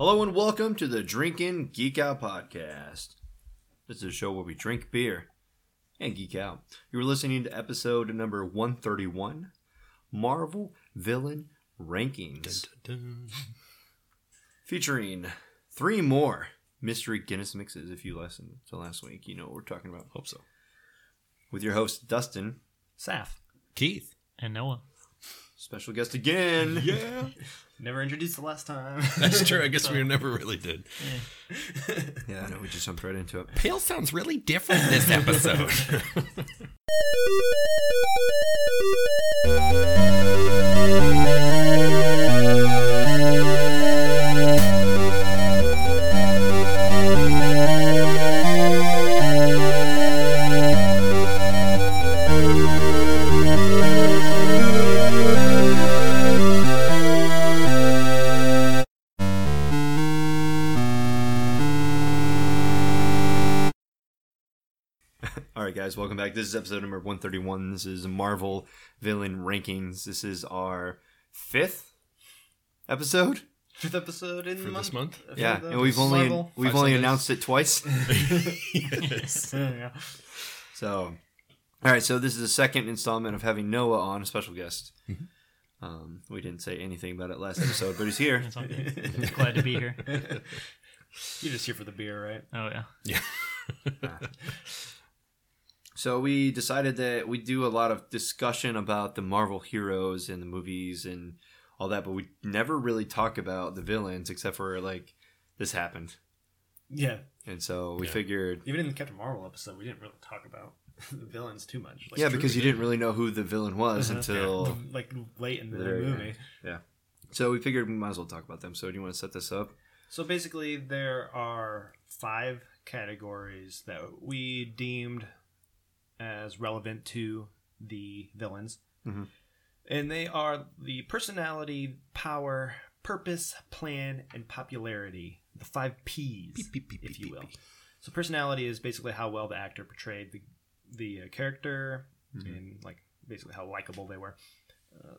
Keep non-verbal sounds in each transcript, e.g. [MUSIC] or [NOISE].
Hello and welcome to the Drinkin' Geek Out podcast. This is a show where we drink beer and geek out. You're listening to episode number 131 Marvel Villain Rankings, featuring three more mystery Guinness mixes. If you listened to last week, you know what we're talking about. Hope so. With your host, Dustin, Saf. Keith. And Noah. Special guest again. Yeah. [LAUGHS] Never introduced the last time. That's true. I guess we [LAUGHS] never really did. Yeah, I know we just jumped right into it. Pale sounds really different this episode. [LAUGHS] guys, welcome back. This is episode number 131. This is Marvel Villain Rankings. This is our fifth episode. Fifth episode in For the this month. month? For Yeah, the and we've only Marvel. we've Five only Sundays. announced it twice. [LAUGHS] yes. yeah. So, all right. So this is the second installment of having Noah on, a special guest. Mm-hmm. Um, we didn't say anything about it last episode, but he's here. It's all good. [LAUGHS] Just glad to be here. [LAUGHS] You're just here for the beer, right? Oh yeah. yeah. Yeah. So we decided that we do a lot of discussion about the Marvel heroes and the movies and all that, but we never really talk about the villains except for like this happened. Yeah. And so we Yeah. figured, Even in the Captain Marvel episode, we didn't really talk about [LAUGHS] the villains too much. Like, yeah, because you didn't really know who the villain was Uh-huh. until. like late in the There you go. movie. So we figured we might as well talk about them. So do you want to set this up? So basically, there are five categories that we deemed as relevant to the villains. Mhm. And they are the personality, power, purpose, plan, and popularity. The five P's, Beep, beep, beep, if you will. So personality is basically how well the actor portrayed the the uh, character and like basically how likable they were. Uh,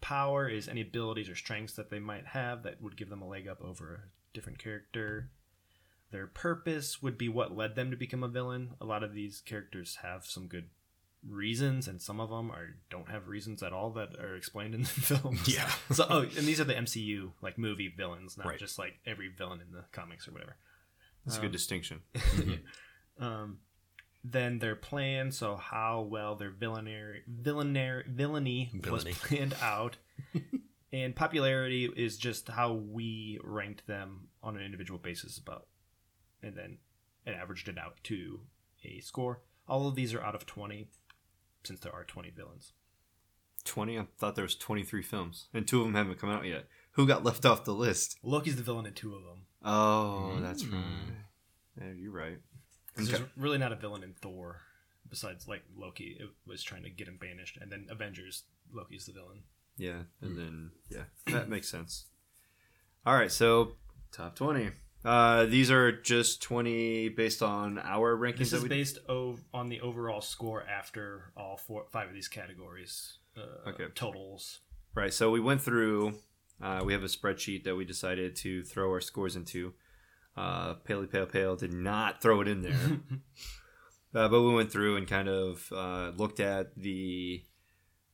power is any abilities or strengths that they might have that would give them a leg up over a different character. Their purpose would be what led them to become a villain. A lot of these characters have some good reasons, and some of them are don't have reasons at all that are explained in the [LAUGHS] films. Yeah. So, oh, and these are the MCU like movie villains, not Right. just like every villain in the comics or whatever. That's a Um, good distinction. [LAUGHS] um, then their plan, so how well their villainary, villainary, villainy, Villainy. was planned out, [LAUGHS] and popularity is just how we ranked them on an individual basis about, and then it averaged it out to a score. All of these are out of twenty, since there are twenty villains. 20? I thought there was 23 films, and two of them haven't come out yet. Who got left off the list? Loki's the villain in two of them. Oh, that's Mm. right. Yeah, you're right. Okay. There's really not a villain in Thor, besides like Loki. It was trying to get him banished, and then Avengers, Loki's the villain. Yeah, and then yeah, that makes sense. All right, so top twenty. Uh, these are just twenty based on our rankings. This is we based ov- on the overall score after all four, five of these categories. Uh, Okay. Totals. right. So we went through. Uh, we have a spreadsheet that we decided to throw our scores into. Uh, Paley Pale Pale did not throw it in there, [LAUGHS] uh, but we went through and kind of uh, looked at the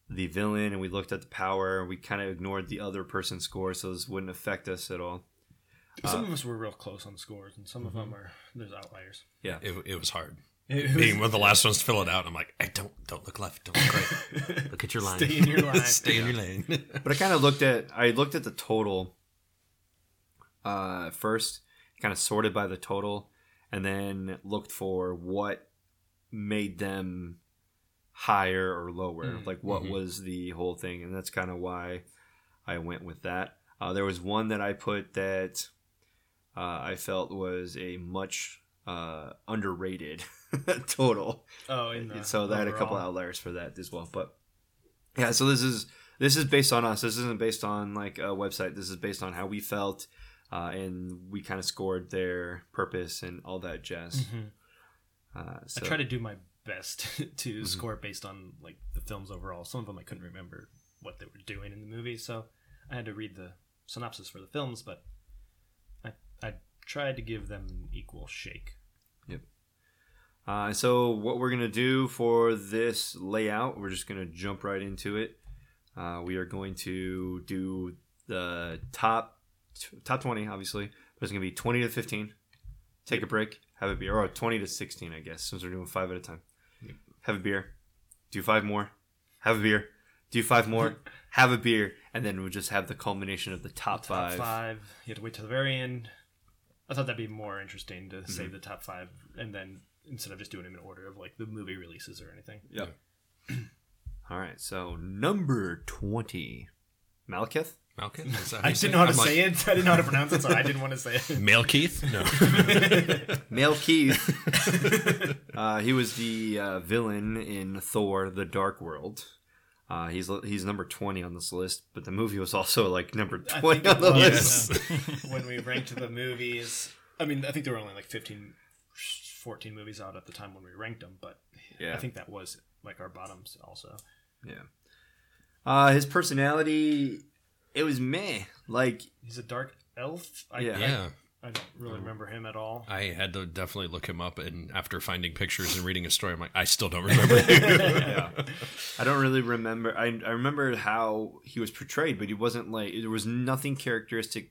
the villain and we looked at the power. We kind of ignored the other person's score, so this wouldn't affect us at all. Some of us were real close on scores, and some of them are there's outliers. Yeah, It, it was hard. [LAUGHS] It Being one of the last ones to fill it out, I'm like, I don't don't look left, don't look right. [LAUGHS] Look at your line. [LAUGHS] Stay in your line. Stay in your lane. but I kind of looked at I looked at the total uh, first, kind of sorted by the total, and then looked for what made them higher or lower, Mm, like what mhm. was the whole thing, and that's kind of why I went with that. Uh, there was one that I put that uh, I felt was a much uh, underrated [LAUGHS] total. oh, in the so that had a couple outliers for that as well. But yeah, so this is this is based on us. This isn't based on like a website. This is based on how we felt, uh, and we kind of scored their purpose and all that jazz. Mhm. Uh, so, I try to do my best [LAUGHS] to Mm-hmm. score based on like the films overall. Some of them I couldn't remember what they were doing in the movie, so I had to read the synopsis for the films. But tried to give them an equal shake. Uh, so what we're gonna do for this layout, we're just gonna jump right into it. Uh, we are going to do the top top twenty, obviously, but it's gonna be twenty to fifteen. Take a break, have a beer, or twenty to sixteen, I guess, since we're doing five at a time. Have a beer, do five more, have a beer, do five more, [LAUGHS] have a beer, and then we'll just have the culmination of the top, Top five. five. You have to wait till the very end. I thought that'd be more interesting to Mm-hmm. save the top five, and then instead of just doing them in order of like the movie releases or anything. Yeah. [CLEARS THROAT] All right, so number twenty, Malekith. Malkith? [LAUGHS] Is that I didn't know how to I'm like, say it. I didn't know how to pronounce it, so I [LAUGHS] didn't want to say it. Male Keith? No. [LAUGHS] Male Keith. uh, he was the uh, villain in Thor: The Dark World. Uh, he's he's number twenty on this list, but the movie was also like number twenty on the was. list. [LAUGHS] when we ranked the movies. I mean, I think there were only like 15, 14 movies out at the time when we ranked them, but Yeah. I think that was like our bottoms also. Yeah. Uh, his personality, it was meh. Like, He's a dark elf. I, Yeah. yeah. I, I don't really remember him at all. I had to definitely look him up, and after finding pictures and reading a story, I'm like, I still don't remember [LAUGHS] yeah. I don't really remember. I, I remember how he was portrayed, but he wasn't like there was nothing characteristic,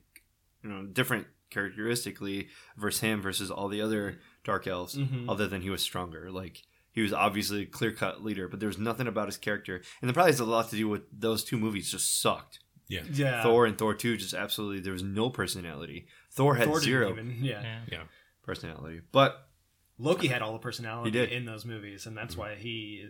you know, different characteristically versus him versus all the other dark elves, Mhm. other than he was stronger. Like he was obviously a clear cut leader, but there was nothing about his character, and that probably has a lot to do with those two movies just sucked. yeah. Yeah. Thor and Thor two just absolutely there was no personality. Thor had Thor didn't zero even- yeah. Yeah. Yeah. personality, but Loki had all the personality He did. in those movies, and that's why he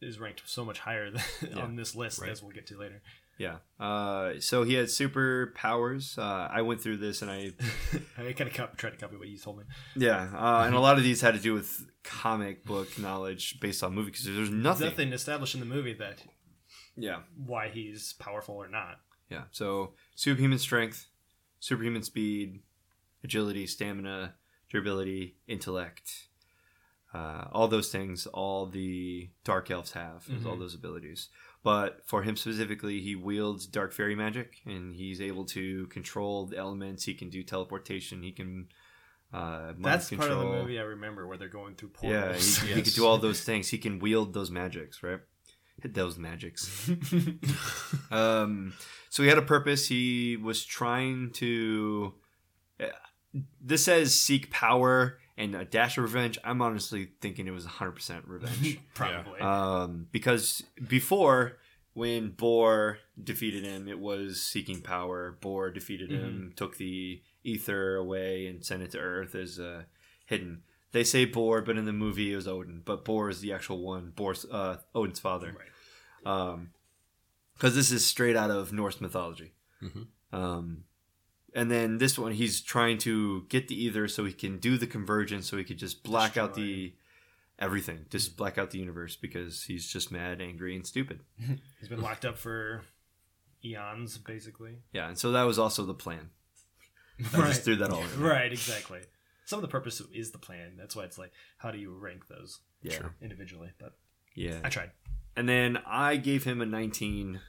is ranked so much higher than, Yeah. on this list, Right. as we'll get to later. yeah. Uh, so he had super powers. Uh, I went through this and I [LAUGHS] I kind of cop- tried to copy what you told me. Yeah, uh, and a lot of these had to do with comic book knowledge based on movie because there's nothing. Nothing established in the movie that Yeah, why he's powerful or not. yeah. So superhuman strength, superhuman speed, agility, stamina, durability, intellect, uh, all those things. All the dark elves have is all those abilities. But for him specifically, he wields dark fairy magic, and he's able to control the elements. He can do teleportation. He can. Uh, That's part of the movie I remember where they're going through Yeah, portals. he, he [LAUGHS] Yes. could do all those things. He can wield those magics, right? Hit those magics. [LAUGHS] um, so he had a purpose. He was trying to. uh, This says seek power and a dash of revenge. I'm honestly thinking it was 100% revenge. [LAUGHS] Probably. um, because before, when Bor defeated him, it was seeking power. Bor defeated him, took the Aether away, and sent it to Earth as a hidden. They say Bor, but in the movie it was Odin. But Bor is the actual one. Bor's uh, Odin's father. right. Um, because this is straight out of Norse mythology. Mhm. Um, and then this one, he's trying to get the Aether so he can do the convergence, so he could just black out the everything, just black out the universe because he's just mad, angry, and stupid. [LAUGHS] He's been locked up for eons, basically. Yeah, and so that was also the plan. I Right. just threw that all in. [LAUGHS] Right, exactly. Some of the purpose is the plan. That's why it's like, how do you rank those Yeah, Sure. individually? But yeah. I tried. And then I gave him a 19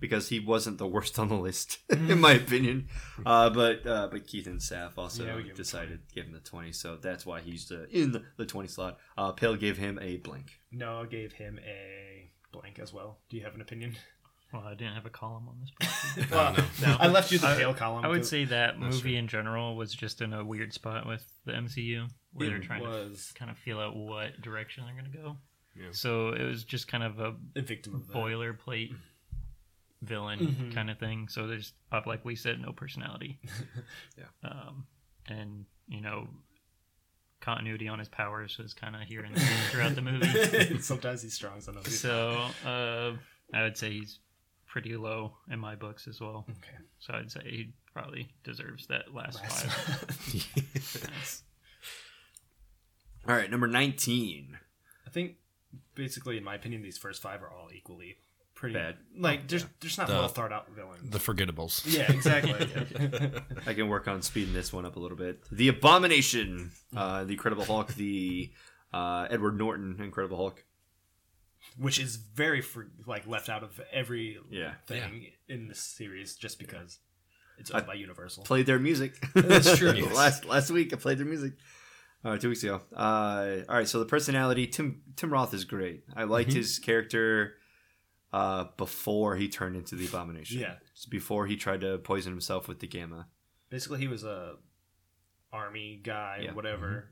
because he wasn't the worst on the list, [LAUGHS] in my opinion. Uh, but uh, but Keith and Saf also Yeah, we gave him decided to give him the 20, so that's why he's uh, in the, the 20 slot. Uh, Pale gave him a blank. Noah gave him a blank as well. Do you have an opinion? Well, I didn't have a column on this. [LAUGHS] Part. Well, no. I left you the I- pale column. I would 'cause say that That's movie true. in general was just in a weird spot with the MCU, where they're it trying to kind of feel out what direction they're going to go. Yeah. So it was just kind of a a victim of that. boilerplate [LAUGHS] villain Mhm. kind of thing. So there's, uh, like we said, no personality. [LAUGHS] Yeah. Um, and you know, continuity on his powers was kind of here and there throughout the movie. Sometimes he's strong, sometimes he's So uh, I would say he's pretty low in my books as well. Okay. So I'd say he probably deserves that last, Last- five. [LAUGHS] [LAUGHS] All right, number 19. I think basically, in my opinion, these first five are all equally pretty Bad. Like, there's there's not The- well thought out villains. The forgettables. yeah, exactly. [LAUGHS] I can work on speeding this one up a little bit. The Abomination, uh, the Incredible Hulk, the uh, Edward Norton Incredible Hulk. Which is very for, like left out of every Yeah. thing in this series, just because. It's owned by Universal. played their music. That's true. [LAUGHS] Yes. last last week I played their music. Uh, two weeks ago. Uh, all right, so the personality Tim Tim Roth is great. I liked Mm-hmm. his character uh, before he turned into the Abomination. Yeah. It's before he tried to poison himself with the Gamma. Basically, he was a army guy, Yeah. Mm-hmm. whatever,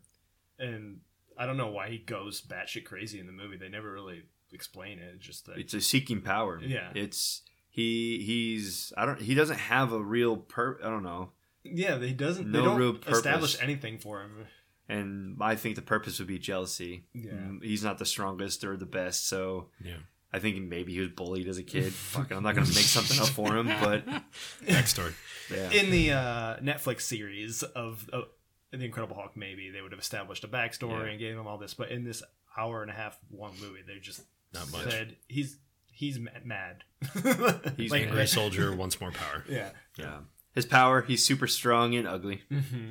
and I don't know why he goes batshit crazy in the movie. They never really explain it. It's just that It's a seeking power. Yeah. It's he he's I don't he doesn't have a real per I don't know. yeah, he doesn't. No they don't real purpose. establish anything for him. And I think the purpose would be jealousy. Yeah. Mm, He's not the strongest or the best, so Yeah. I think maybe he was bullied as a kid. [LAUGHS] Fucking, I'm not gonna make something up for him, but [LAUGHS] Backstory. yeah. In the uh, Netflix series of uh, the Incredible Hulk, maybe they would have established a backstory Yeah. and gave him all this, but in this hour and a half long movie, they just Not much. said he's he's mad. [LAUGHS] He's like, Angry soldier wants more power. [LAUGHS] yeah. Yeah. His power, he's super strong and ugly.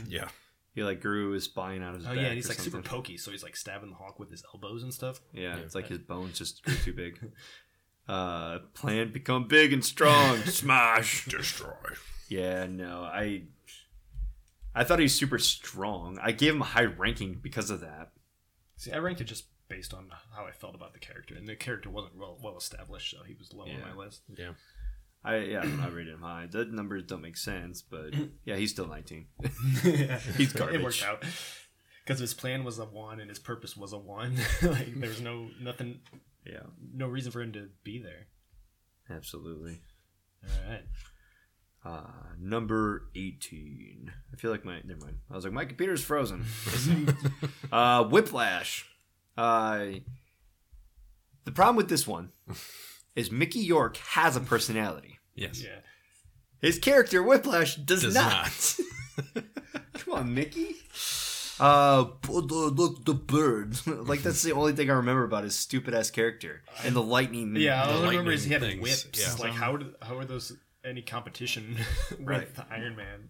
Yeah. He like grew his spine out of his Oh back. yeah, and he's or like super pokey, so he's like stabbing the Hulk with his elbows and stuff. Yeah, Yeah. it's like his bones just [LAUGHS] grew too big. Uh, plan become big and strong. Smash. Destroy. Yeah, no, I, I thought he was super strong. I gave him a high ranking because of that. See, I ranked it just based on how I felt about the character, and the character wasn't well well established, so he was low Yeah. on my list. Yeah. I yeah, I rated him high. The numbers don't make sense, but [CLEARS THROAT] yeah, he's still 19. [LAUGHS] [LAUGHS] He's garbage. It worked out because his plan was a one and his purpose was a one. [LAUGHS] like there was no nothing, Yeah, no reason for him to be there. absolutely. All right. Uh, number 18. I feel like my never mind. I was like my computer's frozen. uh, Whiplash. Uh, the problem with this one [LAUGHS] is Mickey Rourke has a personality. Yes. Yeah. His character Whiplash does, Does not. [LAUGHS] Come on, Mickey. Uh, look the bird. [LAUGHS] like that's the only thing I remember about his stupid ass character and the lightning. Yeah, The all I remember is he had lightning whips. yeah. Like how did, how are those any competition with Right. Iron Man?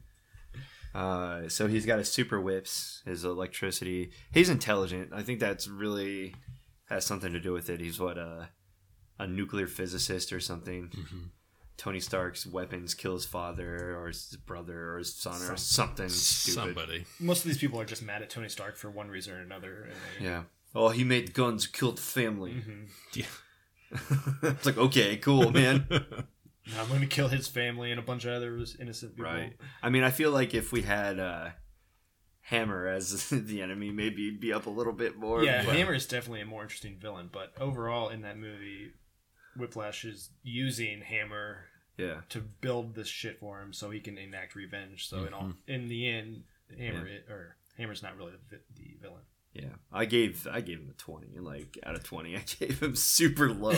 Uh, so he's got his super whips, his electricity. He's intelligent. I think that's really has something to do with it. He's what uh, a nuclear physicist or something. Mm-hmm. Tony Stark's weapons kill his father or his brother or his son or something stupid. Somebody. Most of these people are just mad at Tony Stark for one reason or another. They, Yeah. Oh, he made guns, killed the family. Mhm. Yeah. [LAUGHS] it's like okay, cool, man. [LAUGHS] I'm going to kill his family and a bunch of other innocent people. right. I mean, I feel like if we had uh, Hammer as [LAUGHS] the enemy, maybe he'd be up a little bit more. Yeah, but- Hammer is definitely a more interesting villain, but overall in that movie, Whiplash is using Hammer Yeah. to build this shit for him so he can enact revenge. So in all, in the end, Hammer or Hammer's not really the, the villain. Yeah, I gave I gave him a twenty. Like out of twenty, [LAUGHS] I gave him super low.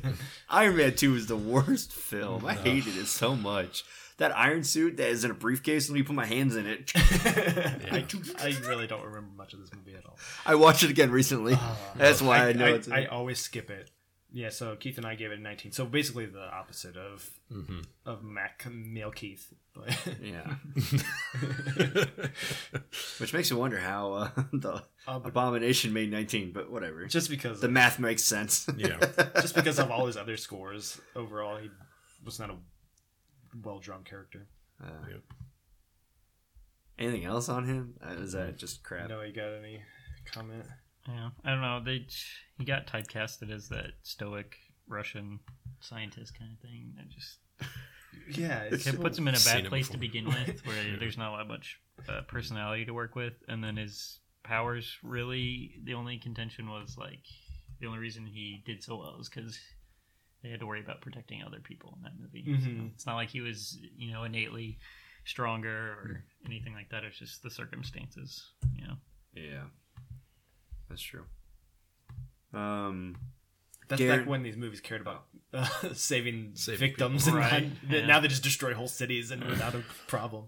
[LAUGHS] Iron Man Two is the worst film. I hated it so much. That iron suit that is in a briefcase, and me put my hands in it. [LAUGHS] I, I really don't remember much of this movie at all. I watched it again recently. Uh, That's why I, know I, it's. I always skip it. Yeah, so Keith and I gave it a 19. So basically the opposite of Mm-hmm. of Mac Male Keith. But yeah, [LAUGHS] [LAUGHS] which makes me wonder how uh, [LAUGHS] the Uh, Abomination made nineteen. But whatever, just because the math makes sense. Yeah. just because of all his other scores, overall he was not a well drawn character. Uh, Yep. Anything else on him? Uh, is that just crap? No, you got any comment? Yeah, I don't know. They he got typecasted as that stoic Russian scientist kind of thing. That just [LAUGHS] Yeah, it's it puts him in a bad place to begin with, [LAUGHS] where there's not that much uh, personality to work with, and then his powers really the only contention was like the only reason he did so well is because they had to worry about protecting other people in that movie. So Mhm. it's not like he was you know innately stronger or anything like that. It's just the circumstances, you know. Yeah, that's true. Um, That's Garen- back when these movies cared about uh, [LAUGHS] saving, Saving victims, people. and Right, not- yeah. now they just destroy whole cities and without a [LAUGHS] problem.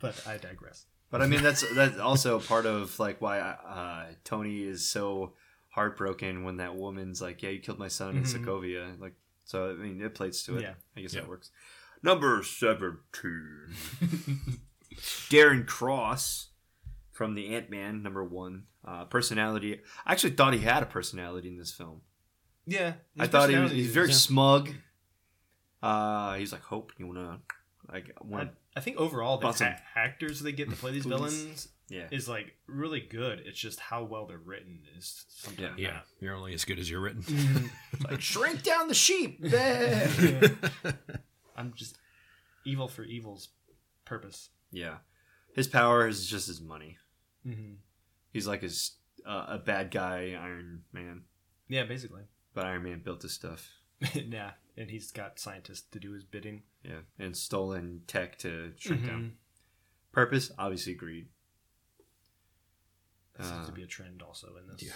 But I digress. but I mean, that's that's also part of like why uh, Tony is so heartbroken when that woman's like, "Yeah, you killed my son in Mhm. Sokovia." Like, so I mean, it plays to it. Yeah. I guess Yeah. that works. Number seventeen, [LAUGHS] Darren Cross from the Ant Man. Number one, uh, personality. I actually thought he had a personality in this film. Yeah, I thought he was he's very yeah. smug. Uh, he's like, "Hope you wanna like want I think overall the Awesome. a- actors they get to play these [LAUGHS] villains Yeah. is like really good. It's just how well they're written is sometimes Yeah, you're only as good as you're written. [LAUGHS] like shrink down the sheep. [LAUGHS] I'm just evil for evil's purpose. yeah. His power is just his money. Mm-hmm. He's like his uh, a bad guy Iron Man, Yeah, basically. [LAUGHS] but Iron Man built his stuff. yeah, and he's got scientists to do his bidding. Yeah, and stolen tech to shrink Mhm. down. Purpose, obviously greed. This seems Uh, to be a trend also in this. yeah.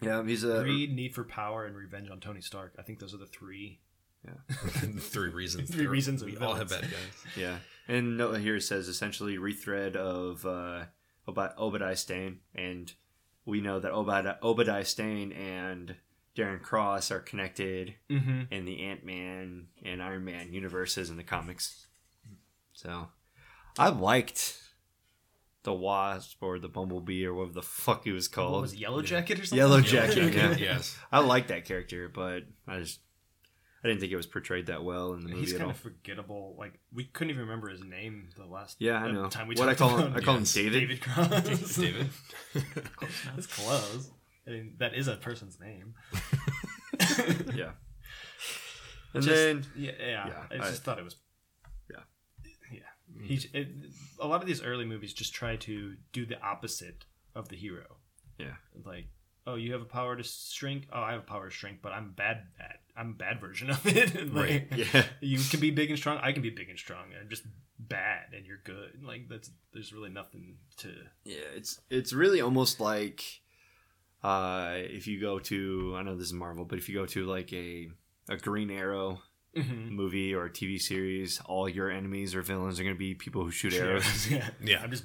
Yeah, he's a Greed, need for power, and revenge on Tony Stark. I think those are the three. Yeah, [LAUGHS] [LAUGHS] Three reasons. Three reasons We of all have bad guys. Yeah, and no, here it says essentially rethread of uh, Ob- Obadiah Stane, and we know that Obadiah, Obadiah Stane and Darren Cross are connected Mm-hmm. in the Ant Man and Iron Man universes in the comics. So, I liked the Wasp or the Bumblebee or whatever the fuck he was What called. was it, Yellow Jacket or something? Yellow Jacket, yeah. yes. I like that character, but I just I didn't think it was portrayed that well in the movie He's at kind all. of forgettable. Like we couldn't even remember his name the last. Yeah, I uh, know. Time we talked about. what I talked call him, I call Yes. him David. David Cross. [LAUGHS] David. [LAUGHS] That's close. I mean, that is a person's name. [LAUGHS] Yeah. And Just- then yeah, yeah. Yeah, I I- just thought it was. Yeah. Yeah. He. It, a lot of these early movies just try to do the opposite of the hero. Yeah. Like, oh, you have a power to shrink. Oh, I have a power to shrink, but I'm bad at. I'm a bad version of it. And, [LAUGHS] like, Right. [LAUGHS] yeah, You can be big and strong. I can be big and strong. I'm just bad, and you're good. Like that's. There's really nothing to. yeah, it's it's really almost like uh if you go to I know this is Marvel, but if you go to like a a Green Arrow Mm-hmm. movie or TV series, all your enemies or villains are going to be people who shoot arrows. [LAUGHS] yeah. Yeah. I'm just.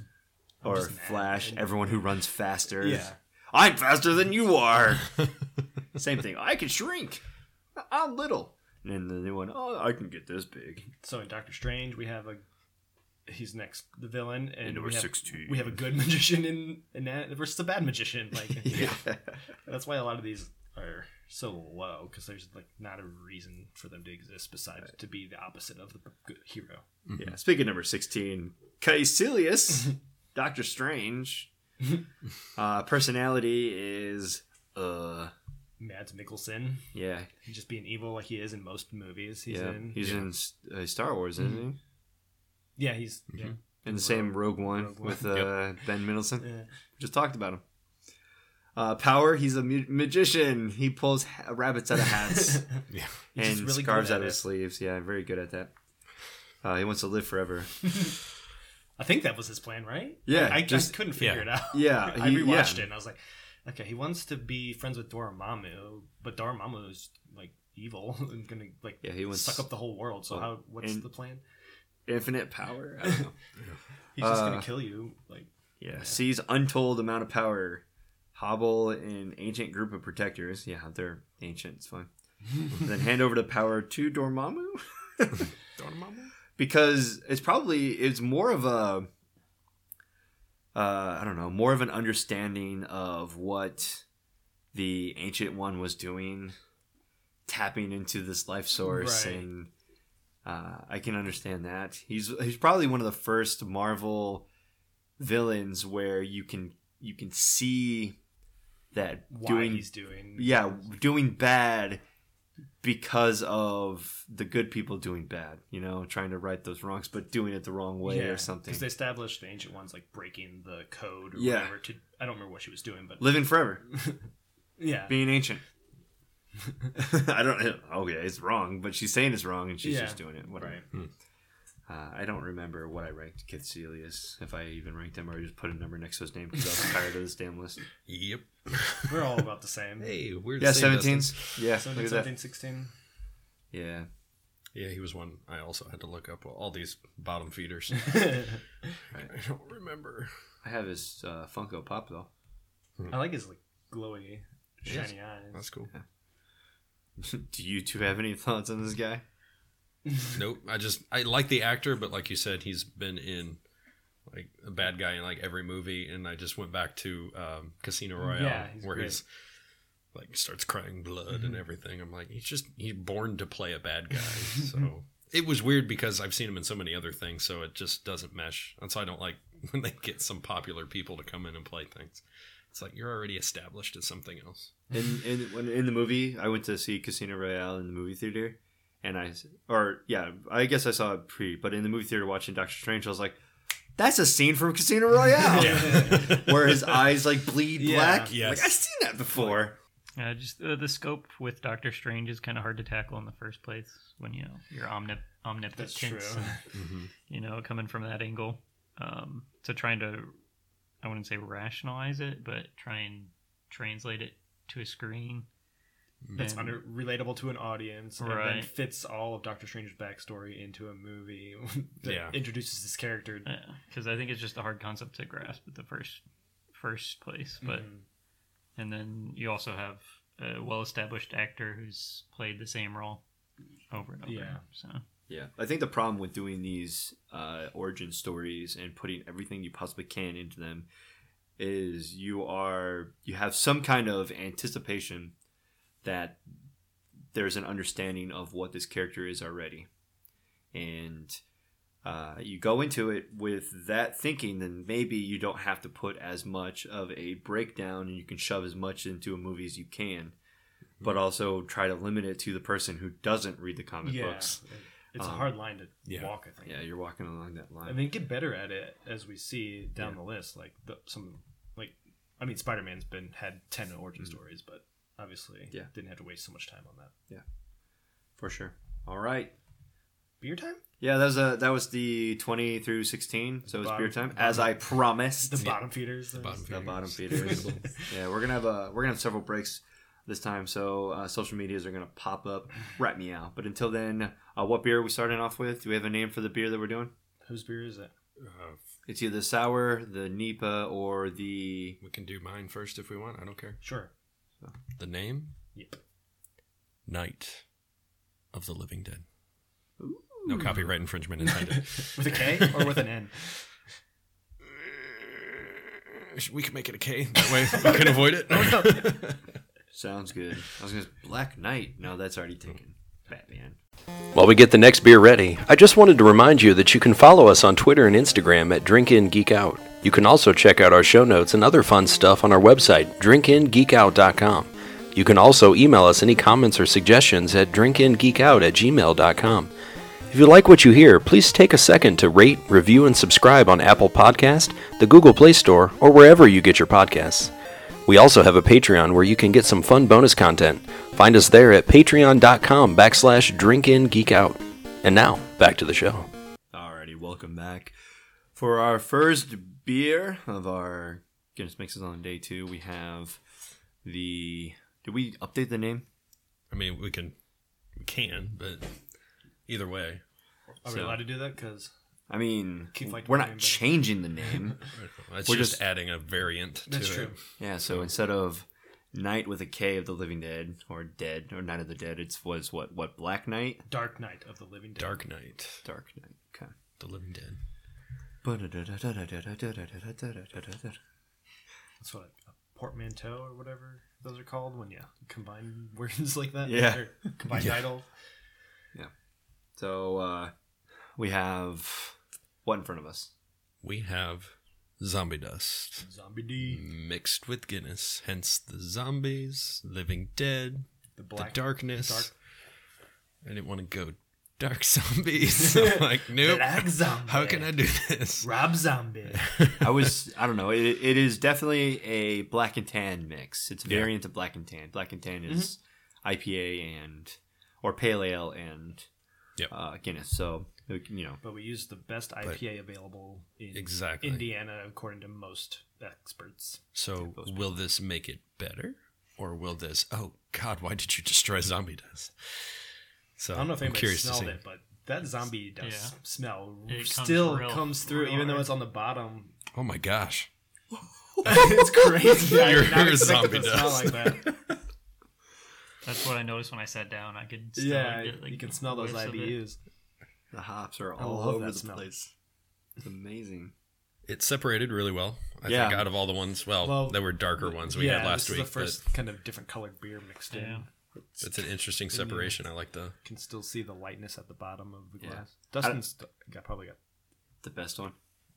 I'm or just. Flash, everyone who runs faster. Yeah. I'm faster than you are. [LAUGHS] Same thing. I can shrink. I'm little. And then the new one, oh, I can get this big. So in Doctor Strange, we have a he's next the villain, and number we have, 16. we have a good [LAUGHS] magician in in that versus a bad magician. Like [LAUGHS] Yeah. that's why a lot of these are so low because there's like not a reason for them to exist besides to be the opposite of the good hero. yeah. Speaking of number 16, Kaecilius, Doctor Strange. [LAUGHS] Uh, personality is, uh, Mads Mikkelsen, yeah. he's just being evil like he is in most movies he's yeah. in. He's Yeah. in uh, Star Wars, isn't he? yeah, he's yeah. In the same Rogue One Rogue One. with [LAUGHS] uh, Ben Mendelsohn. Yeah. Just talked about him. Uh, power, he's a mu- magician. He pulls ha- rabbits out of hats. [LAUGHS] Yeah. And really scarves out of his sleeves. Yeah, very good at that. Uh, he wants to live forever. I think that was his plan, right? Yeah, I, I just- just couldn't figure yeah. it out. Yeah, [LAUGHS] I he- rewatched yeah. it and I was like, okay, he wants to be friends with Dormammu, but Dormammu is like evil [LAUGHS] and gonna like Yeah, he wants suck up the whole world. So Well, how? What's and- the plan? infinite power. I don't know. [LAUGHS] He's just uh, gonna kill you. Like yeah, sees untold amount of power. Hobble an ancient group of protectors. Yeah, they're ancient. It's fine. then hand over the power to Dormammu because it's probably it's more of a uh, I don't know, more of an understanding of what the ancient one was doing, tapping into this life source, Right. and uh, I can understand that. He's he's probably one of the first Marvel villains where you can you can see that why doing he's doing. yeah doing bad because of the good people doing bad you know trying to right those wrongs but doing it the wrong way or something Because they established the ancient ones like breaking the code or Yeah. whatever. To I don't remember what she was doing, but living forever [LAUGHS] yeah, being ancient [LAUGHS] [LAUGHS] i don't oh okay it's wrong but she's saying it's wrong and she's Yeah. just doing it whatever right. Hmm. Uh, i don't remember what i ranked Kaecilius if i even ranked him or I just put a number next to his name because i was tired of this damn list Yep. [LAUGHS] We're all about the same. Hey, we're yeah the same 17s yeah 17, look 17, 16. yeah Yeah, he was one I also had to look up. All these bottom feeders. [LAUGHS] right. I don't remember. i have his uh, funko pop though I like his like glowy, Yes. shiny eyes. That's cool. [LAUGHS] do you two have any thoughts on this guy Nope. I just I like the actor, but like you said, he's been in like a bad guy in like every movie, and I just went back to um, Casino Royale Yeah, he's where great. he's like starts crying blood and everything. I'm like, he's just he's born to play a bad guy. [LAUGHS] so it was weird because I've seen him in so many other things, so it just doesn't mesh. That's why I don't like [LAUGHS] when they get some popular people to come in and play things. It's like you're already established as something else. In in in the movie, I went to see Casino Royale in the movie theater, and I or yeah, I guess I saw it pre, but in the movie theater watching Doctor Strange, I was like, "That's a scene from Casino Royale, [LAUGHS] where his eyes like bleed Yeah. black." Yes. Like I've seen that before. Uh, just uh, the scope with Doctor Strange is kind of hard to tackle in the first place when you know you're omnip- omnipotent. That's true. and, [LAUGHS] you know, coming from that angle. Um, so trying to, I wouldn't say rationalize it, but try and translate it to a screen. That's And- under relatable to an audience, and then Right. fits all of Doctor Strange's backstory into a movie [LAUGHS] that Yeah. introduces this character. because I think it's just a hard concept to grasp at the first first place. But Mhm. and then you also have a well-established actor who's played the same role over and over. Yeah. So Yeah, I think the problem with doing these uh, origin stories and putting everything you possibly can into them is you are you have some kind of anticipation that there's an understanding of what this character is already, and uh, you go into it with that thinking, then maybe you don't have to put as much of a breakdown, and you can shove as much into a movie as you can. But also try to limit it to the person who doesn't read the comic yeah, books. it's a Um, hard line to yeah. walk. I think. Yeah, you're walking along that line. I mean, get better at it as we see down Yeah. the list. Like the, some, like I mean, Spider Man's been had ten origin stories, but obviously. Yeah. didn't have to waste so much time on that. Yeah, for sure. All right. Beer time. Yeah, that was a that was the twenty through sixteen. So it's Bottom- beer time, bottom- as I promised. The bottom feeders. bottom The bottom feeders. [LAUGHS] yeah, we're gonna have a we're gonna have several breaks this time. So uh, social medias are gonna pop up. Rat me out. But until then, uh, what beer are we starting off with? Do we have a name for the beer that we're doing? Whose beer is it? Uh, It's either the sour, the Nipa, or the we can do mine first if we want. I don't care. Sure. The name Yep. Night of the Living Dead. No copyright infringement intended. [LAUGHS] With a K or with an N? Uh, we can make it a K. That way we can avoid it. [LAUGHS] Oh, sounds good. I was gonna Black Knight. No, that's already taken. Batman. While we get the next beer ready, I just wanted to remind you that you can follow us on Twitter and Instagram at DrinkInGeekOut. You can also check out our show notes and other fun stuff on our website, drinkingeekout.com. You can also email us any comments or suggestions at drinkingeekout at gmail.com. If you like what you hear, please take a second to rate, review, and subscribe on Apple Podcast, the Google Play Store, or wherever you get your podcasts. We also have a Patreon where you can get some fun bonus content. Find us there at patreon.com backslash drinkingeekout. And now, back to the show. Alrighty, welcome back. For our first beer of our Guinness Mixes on day two, we have the. Did we update the name? I mean, we can, we can, but either way, Are we So- allowed to do that? Because I mean, Keep like we're the not name, but- changing the name. [LAUGHS] it's We're just, just- adding a variant to that's it. true. yeah, so instead of Night with a K of the Living Dead or Dead or Night of the Dead, it was what what Black Knight, Dark Knight of the Living Dead. Dark Knight, Dark Knight. Okay. the Living Dead. That's what a portmanteau or whatever those are called when you combine [LAUGHS] words like that. Yeah. Or combine Yeah. titles. So uh, we have what in front of us? We have zombie dust Zombie D. mixed with Guinness, hence the zombies, Living Dead, The the black darkness. dark- I didn't want to go dark [LAUGHS] zombies. [LAUGHS] I'm like, nope. Black zombie. How can I do this? Rob Zombie. [LAUGHS] I was I don't know. It, it is definitely a black and tan mix. It's a Yeah. variant of black and tan. Black and tan is IPA and or pale ale and Yep. uh, Guinness. So you know, But we use the best IPA available in Exactly. Indiana, according to most experts. So those will this make it better, or will this? Oh God, why did you destroy zombie dust? So I don't know if I'm anybody curious to smelled see. it, but that zombie dust Yeah. smell It comes still real- comes through, real even though it's on the bottom. Oh my gosh! [LAUGHS] [LAUGHS] it's crazy. I Your did not expect zombie to smell dust. like that. [LAUGHS] That's what I noticed when I sat down. I could still yeah, get, like, you can smell those whiffs. IBUs. the hops are all over that the smell. place. It's amazing. It separated really well. I Yeah. think out of all the ones, well, Well, there were darker ones we yeah, had last this week. is the first kind of different colored beer mixed Yeah. in. It's an interesting separation. I like the. Can still see the lightness at the bottom of the Yeah. glass. Dustin's st- got probably got The best one.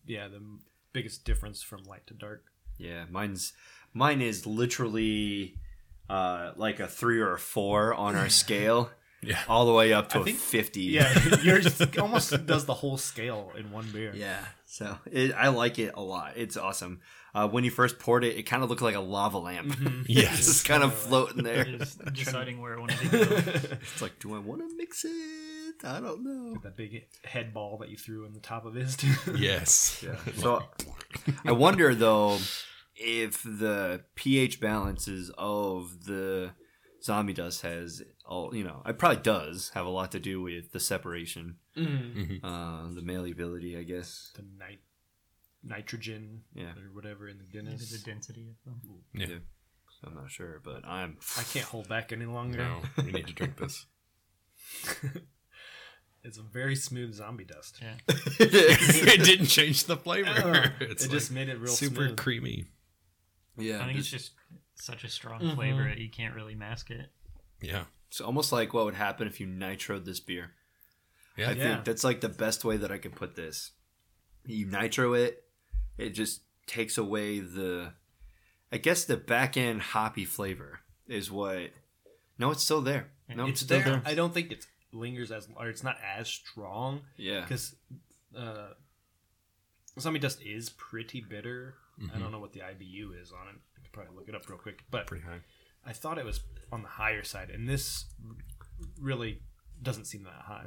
yeah the m- biggest difference from light to dark. Yeah, mine's mine is literally uh, like a three or a four on our [LAUGHS] scale, Yeah. all the way up to I a think- fifty. Yeah, [LAUGHS] yours [LAUGHS] almost does the whole scale in one beer. yeah. So it, I like it a lot. It's awesome. Uh, when you first poured it, it kind of looked like a lava lamp. Mm-hmm. [LAUGHS] Yes. it's just kind of floating there. Just [LAUGHS] deciding where I want to go. [LAUGHS] It's like, do I want to mix it? I don't know. that big head ball that you threw in the top of his. Yes. Yeah. So I wonder though if the pH balances of the zombie dust has all you know, it probably does have a lot to do with the separation, Mhm. uh, the malleability, I guess. The nit- nitrogen Yeah. or whatever in the Maybe Guinness. the density of them. Yeah. So I'm not sure, but I'm. I can't hold back any longer. No, we need to drink this. [LAUGHS] It's a very smooth zombie dust. Yeah. [LAUGHS] it didn't change the flavor. [LAUGHS] It's it like just made it real super smooth. creamy. yeah, I think it's just- just such a strong Mhm. flavor that you can't really mask it. Yeah. it's almost like what would happen if you nitroed this beer. Yeah. I Yeah. think that's like the best way that I can put this. You nitro it, it just takes away the, I guess the back end hoppy flavor is what. No, it's still there. No, it's still there. I don't think it lingers as, or it's not as strong Yeah, because uh, zombie dust is pretty bitter. I don't know what the IBU is on it. I could probably look it up real quick, but Pretty high. I thought it was on the higher side, and this really doesn't seem that high.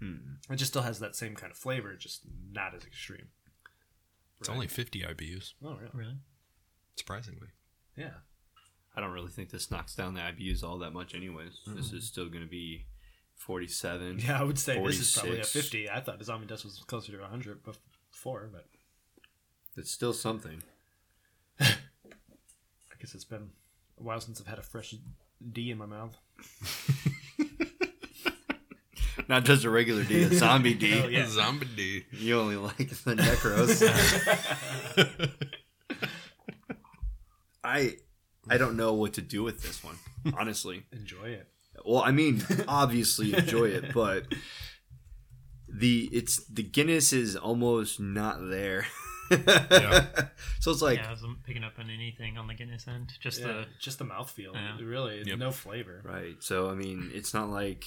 Hmm. It just still has that same kind of flavor, just not as extreme. It's only 50 IBUs, Oh, really? Really? surprisingly. Yeah. I don't really think this knocks down the IBUs all that much, anyways. This is still going to be forty-seven. Yeah, I would say this is probably a 50. I thought the zombie dust was closer to 100 before, but It's still something. [LAUGHS] I guess it's been a while since I've had a fresh D in my mouth. [LAUGHS] Not just a regular D, a zombie D. Oh, yeah. Zombie D. You only like the necros. [LAUGHS] I I don't know what to do with this one, honestly. Enjoy it. Well, I mean, obviously enjoy it, but the it's the Guinness is almost not there. Yeah. [LAUGHS] So it's like yeah, I wasn't picking up on anything on the Guinness end. Just Yeah, the just the mouthfeel. Yeah. Really, Yep. no flavor. right. So I mean, it's not like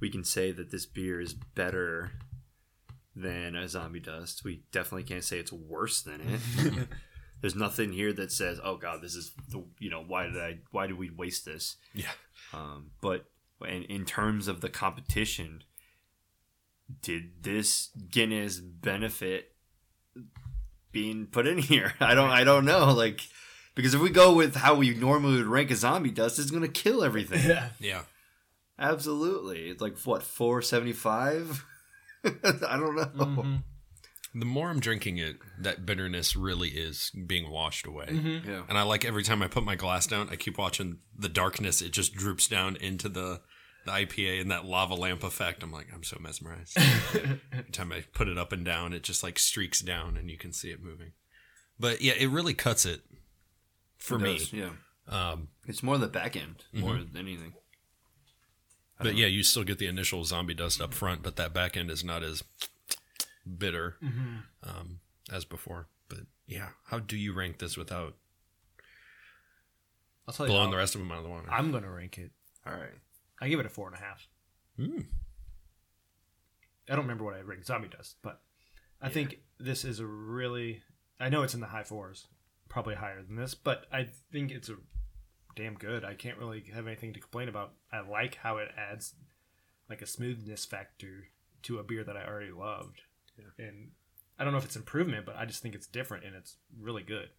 we can say that this beer is better than a zombie dust. We definitely can't say it's worse than it. [LAUGHS] There's nothing here that says, "Oh God, this is the you know why did I why did we waste this?" Yeah. Um, but in, in terms of the competition, did this Guinness benefit being put in here? [LAUGHS] I don't I don't know. Like because if we go with how we normally would rank a zombie dust, it's gonna kill everything. Yeah. Yeah. Absolutely. It's like what four seventy five. [LAUGHS] I don't know. Mhm. The more I'm drinking it, that bitterness really is being washed away. Mm-hmm. Yeah. And I like every time I put my glass down, I keep watching the darkness. It just droops down into the, the IPA and that lava lamp effect. I'm like, I'm so mesmerized. [LAUGHS] every time I put it up and down, it just like streaks down and you can see it moving. But yeah, it really cuts it for It me. does, Yeah. Um, It's more the back end more than anything. But yeah, you still get the initial zombie dust up front, but that back end is not as bitter um, as before. But yeah, how do you rank this without I'll tell you. blowing how- the rest of them out of the water? I'm gonna rank it. All right. I give it a four and a half. Mm. I don't remember what I ranked zombie dust, but I think this is a really. I know it's in the high fours, probably higher than this, but I think it's a damn good. I can't really have anything to complain about. I like how it adds like a smoothness factor to a beer that I already loved, and I don't know if it's improvement, but I just think it's different and it's really good.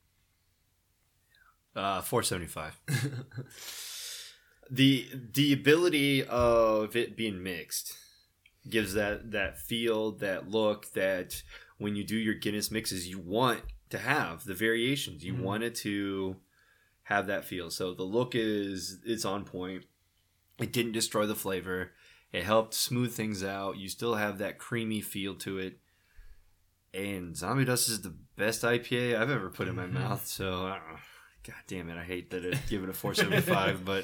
Uh, four seventy five. [LAUGHS] the the ability of it being mixed gives that that feel, that look, that when you do your Guinness mixes, you want to have the variations. You want it to have that feel. So the look is it's on point. It didn't destroy the flavor. It helped smooth things out. You still have that creamy feel to it. And Zombie Dust is the best IPA I've ever put in my mouth. So, I. God damn it! I hate that it give it a 475, [LAUGHS] but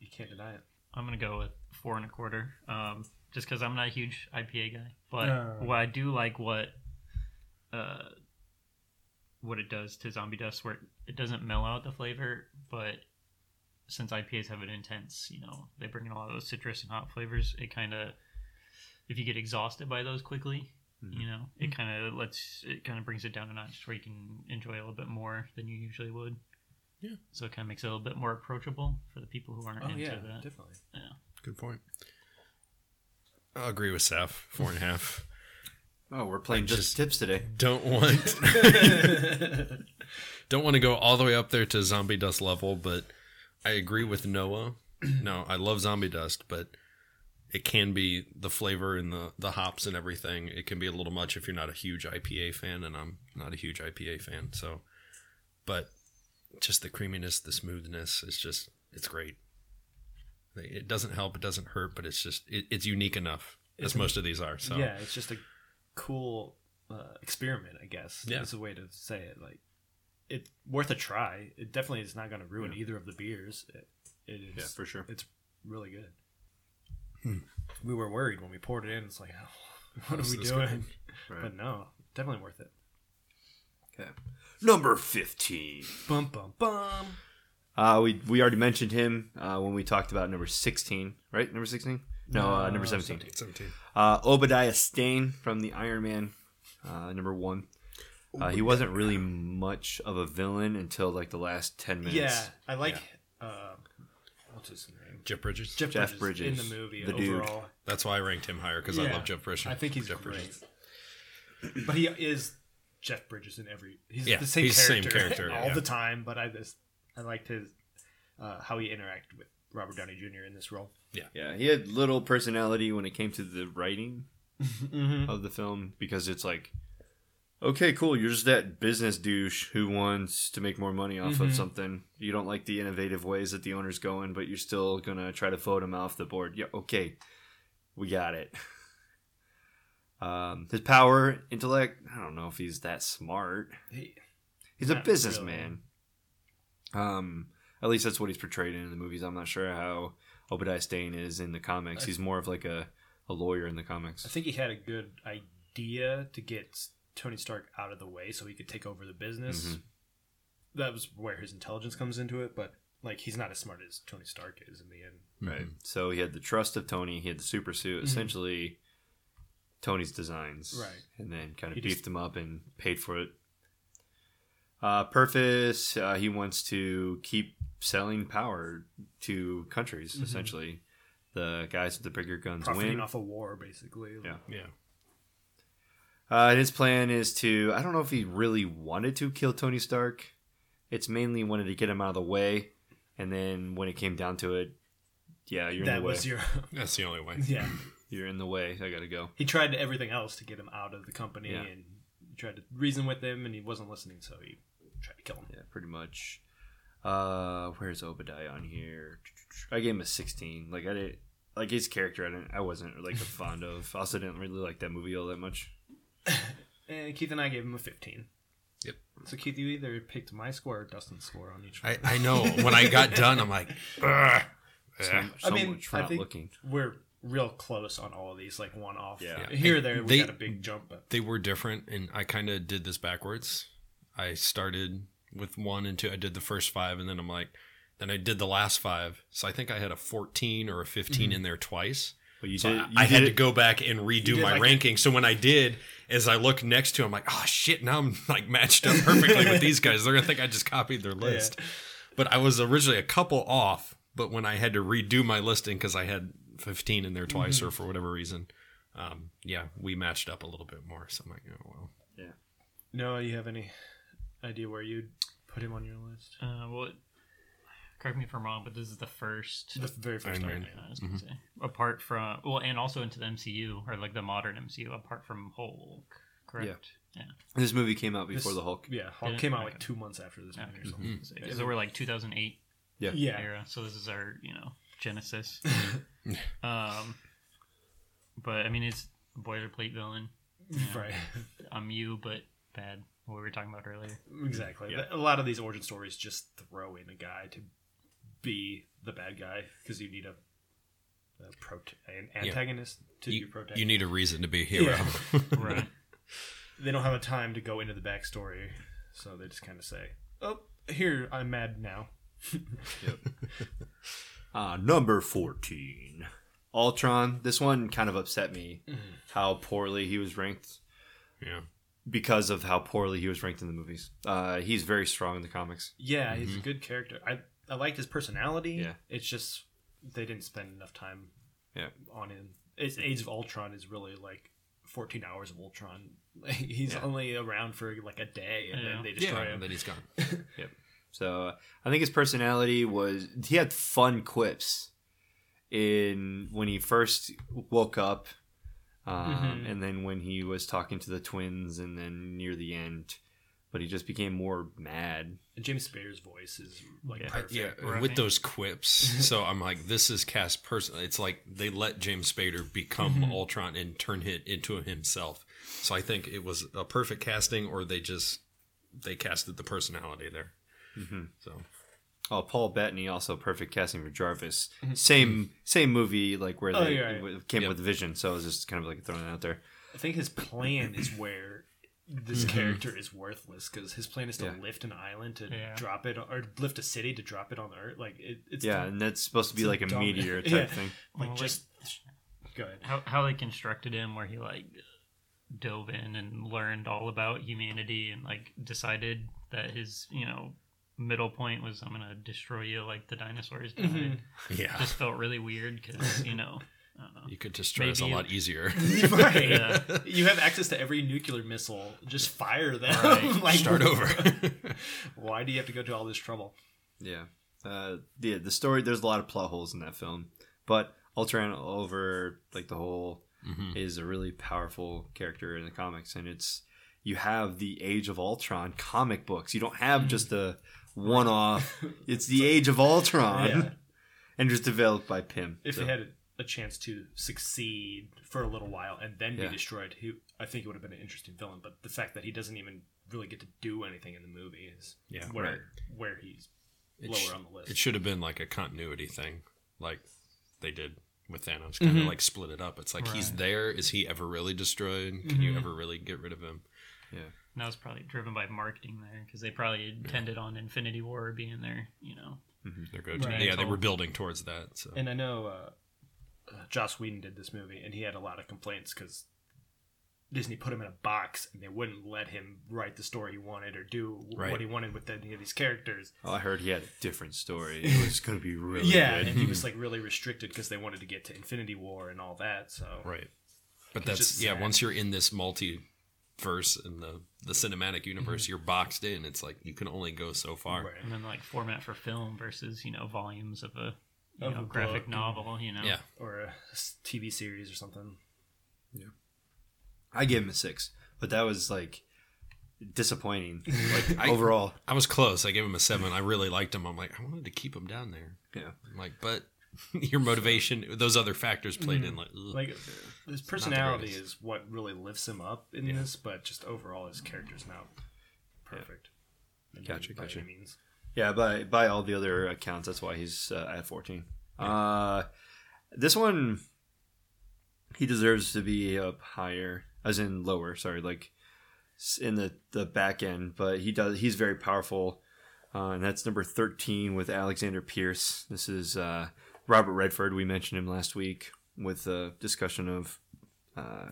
you can't deny it. I'm gonna go with four and a quarter. Um, just because I'm not a huge IPA guy, but Uh. what I do like what, uh, what it does to Zombie Dust, where it doesn't mellow out the flavor, but since IPAs have an intense, you know, they bring in a lot of those citrus and hot flavors. It kind of, if you get exhausted by those quickly, mm-hmm. you know, it mm-hmm. kind of lets it kind of brings it down a notch where you can enjoy a little bit more than you usually would. Yeah. So it kind of makes it a little bit more approachable for the people who aren't Oh into yeah, that. definitely. Yeah. Good point. I'll agree with Seth. Four and a half. Oh, we're playing just, just- tips today. Don't want [LAUGHS] don't want to go all the way up there to zombie dust level, but I agree with Noah. [CLEARS THROAT] no, I love zombie dust, but it can be the flavor and the the hops and everything. It can be a little much if you're not a huge IPA fan, and I'm not a huge IPA fan. So, but just the creaminess, the smoothness, it's just it's great. It doesn't help, it doesn't hurt, but it's just it, it's unique enough as most of these are. So Yeah, it's just a cool uh, experiment, I guess. Yeah. That's a way to say it. Like, it's worth a try. It definitely is not going to ruin either of the beers. It, it is. Yeah, for sure. It's really good. Hmm. We were worried when we poured it in. It's like, oh, [LAUGHS] what This are we doing? [LAUGHS] Right. But no, definitely worth it. Okay. Number 15. Bum bum bum. Uh, we we already mentioned him uh, when we talked about number 16, right? Number 16? No, uh, number 17. 17. Uh, Obadiah Stane from the Iron Man, uh, number one. Uh, he wasn't really much of a villain until like the last 10 minutes. Yeah, I like. Uh, what's his name? Jeff Bridges. Jeff, Jeff Bridges, in the movie the dude. That's why I ranked him higher because I Yeah, love Jeff Bridges. I think he's Jeff great. Bridges. But he is Jeff Bridges in every. He's Yeah, the same he's the same character, [LAUGHS] character, all yeah. the time. But I just I liked his uh, how he interacted with Robert Downey Jr. in this role. Yeah, yeah, he had little personality when it came to the writing Mm-hmm. of the film because it's like, okay, cool, you're just that business douche who wants to make more money off Mhm. of something. You don't like the innovative ways that the owner's going, but you're still gonna try to vote him off the board. Yeah, okay, we got it. [LAUGHS] Um, his power, intellect, I don't know if he's that smart. He, He's a Not businessman. Um, at least that's what he's portrayed in the movies. I'm not sure how Obadiah Stane is in the comics. He's more of like a, a lawyer in the comics. I think he had a good idea to get Tony Stark out of the way so he could take over the business. Mhm. That was where his intelligence comes into it. But like he's not as smart as Tony Stark is in the end. Right. So he had the trust of Tony. He had the super suit, essentially Tony's designs. Mm-hmm. Right. And then kind of He beefed just- him up and paid for it. Uh, Purpose, uh, he wants to keep selling power to countries, Mm-hmm. essentially. The guys with the bigger guns Profiting win. off a war, basically. Yeah. Yeah. Uh, and his plan is to, I don't know if he really wanted to kill Tony Stark. It's mainly wanted to get him out of the way. And then when it came down to it, yeah, you're in that the way. was your [LAUGHS] [LAUGHS] That's the only way. yeah. You're in the way. I gotta go. He tried everything else to get him out of the company Yeah. and tried to reason with him, and he wasn't listening, so he tried to kill him. Yeah, pretty much. Uh, where's Obadiah on here? [TSK] I gave him a 16. Like I did, like his character. I didn't. I wasn't like a [LAUGHS] fond of. I also didn't really like that movie all that much. [LAUGHS] And Keith and I gave him a 15. Yep. So Keith, you either picked my score or Dustin's score on each one. I, I know. When I got [LAUGHS] done, I'm like, Ugh. So, Yeah. so I mean, much for I not think looking. we're real close on all of these, like one off. Yeah. Yeah. Here or there, we They- got a big jump, but they were different, and I kind of did this backwards. I started with one and two. I did the first five, and then I'm like, then I did the last five. So I think I had a 14 or a 15 mm-hmm. in there twice. But you So did. I, You I had did to it- go back and redo my like- ranking. So when I did, as I look next to him, I'm like, oh shit, now I'm like matched up perfectly with these guys. They're gonna think I just copied their [LAUGHS] list. But I was originally a couple off. But when I had to redo my listing because I had 15 in there mm-hmm. twice or for whatever reason, um, yeah, we matched up a little bit more. So I'm like, oh well. Yeah. No, you have any idea where you'd put him on your list? Uh, well, correct me if I'm wrong, but this is the first. The very first Iron Iron Man. Man. I was gonna say apart from well, and also into the MCU or like the modern MCU, apart from Hulk, correct? Yeah. This movie came out before This- the Hulk. Yeah, Hulk Did it? came out like two months after this Yeah. movie or Mm-hmm. something. Because we're like 2008 Yeah. Yeah. era, so this is our you know genesis. [LAUGHS] um, but I mean, it's a boilerplate villain. [LAUGHS] Right. I'm you, but bad. What we were talking about earlier. Exactly. Yeah. A lot of these origin stories just throw in a guy to be the bad guy because you need a, a prot- an Yeah. antagonist to You, be protect. you need a reason to be a hero. Yeah. [LAUGHS] Right. they don't have a time to go into the backstory, so they just kind of say, "Oh, here I'm mad now." [LAUGHS] Uh, number 14. Ultron. This one kind of upset me how poorly he was ranked yeah. Because of how poorly he was ranked in the movies. Uh, he's very strong in the comics. Yeah, he's a good character. I I liked his personality. Yeah. it's just they didn't spend enough time. Yeah. on him. It's Age of Ultron is really like 14 hours of Ultron. [LAUGHS] He's Yeah. only around for like a day, and then they destroy Yeah, him. and then he's gone. [LAUGHS] yep. So uh, I think his personality was he had fun quips in when he first woke up, um, Mhm. and then when he was talking to the twins, and then near the end. But he just became more mad. And James Spader's voice is like Yeah. perfect. Yeah, Right. with those quips. [LAUGHS] so I'm like, this is cast person. It's like they let James Spader become Mm-hmm. Ultron and turn it into himself. So I think it was a perfect casting, or they just they casted the personality there. Mm-hmm. So Oh, Paul Bettany also perfect casting for Jarvis. Same same movie like where Mm-hmm. Oh, they yeah, yeah. came Yep. with Vision. So I was just kind of like throwing it out there. I think his plan is where this character is worthless because his plan is to Mm-hmm. Yeah. lift an island to Yeah. drop it, or lift a city to drop it on earth. Like it, it's Yeah, and that's supposed to be it's like a dumb- meteor [LAUGHS] type Yeah. thing. like Well, just go ahead. how how they constructed him where he like dove in and learned all about humanity and like decided that his you know middle point was i'm gonna destroy you like the dinosaurs died Mhm. yeah, just felt really weird because you know know. you could destroy us a Maybe- lot easier. [LAUGHS] [LAUGHS] right. Yeah. You have access to every nuclear missile. Just fire them. Right. [LAUGHS] like, Start over. Why do you have to go to all this trouble? Yeah. Uh, yeah, the story. There's a lot of plot holes in that film, but Ultron over like the whole Mhm. is a really powerful character in the comics, and it's you have the Age of Ultron comic books. You don't have just a one-off. [LAUGHS] It's the Age of Ultron, Yeah. [LAUGHS] and just developed by Pym. If So, they had a chance to succeed for a little while and then Yeah. be destroyed, he, I think it would have been an interesting villain. But the fact that he doesn't even really get to do anything in the movie is Yeah, where right. where he's It lower sh- on the list. It should have been like a continuity thing, like they did with Thanos. Kind of Mhm. like split it up. It's like he's there. Is he ever really destroyed? Can you Mhm. ever really get rid of him? And that was probably driven by marketing there because they probably intended on Infinity War being there, you know. Their go-to. Right. Yeah, they were building towards that. So And I know uh, uh, Joss Whedon did this movie, and he had a lot of complaints because Disney put him in a box, and they wouldn't let him write the story he wanted or do Right. what he wanted with any of these characters. Oh, I heard he had a different story. [LAUGHS] It was going to be really yeah, good. and he was [LAUGHS] like really restricted because they wanted to get to Infinity War and all that. So right, but It's that's yeah. sad. Once you're in this multiverse in the the cinematic mhm. universe, you're boxed in. It's like you can only go so far. Right. And then like format for film versus, you know, volumes of a you Of know, a graphic book, novel, you know. Yeah, or a TV series or something. Yeah i gave him a six, but that was like disappointing. Like [LAUGHS] I- overall, I was close. I gave him a seven. I really liked him. I'm like, I wanted to keep him down there. yeah. I'm like, but [LAUGHS] your motivation, those other factors played in. Like, ugh. Like his personality is what really lifts him up in Yeah. this, but just overall his character's not perfect. And Gotcha, by gotcha. any means. Yeah, by by all the other accounts, that's why he's uh, at fourteen. Uh, this one, he deserves to be up higher, as in lower. Sorry, like in the the back end, but he does. He's very powerful, uh, and that's number thirteen with Alexander Pierce. This is uh, Robert Redford. We mentioned him last week with the discussion of uh,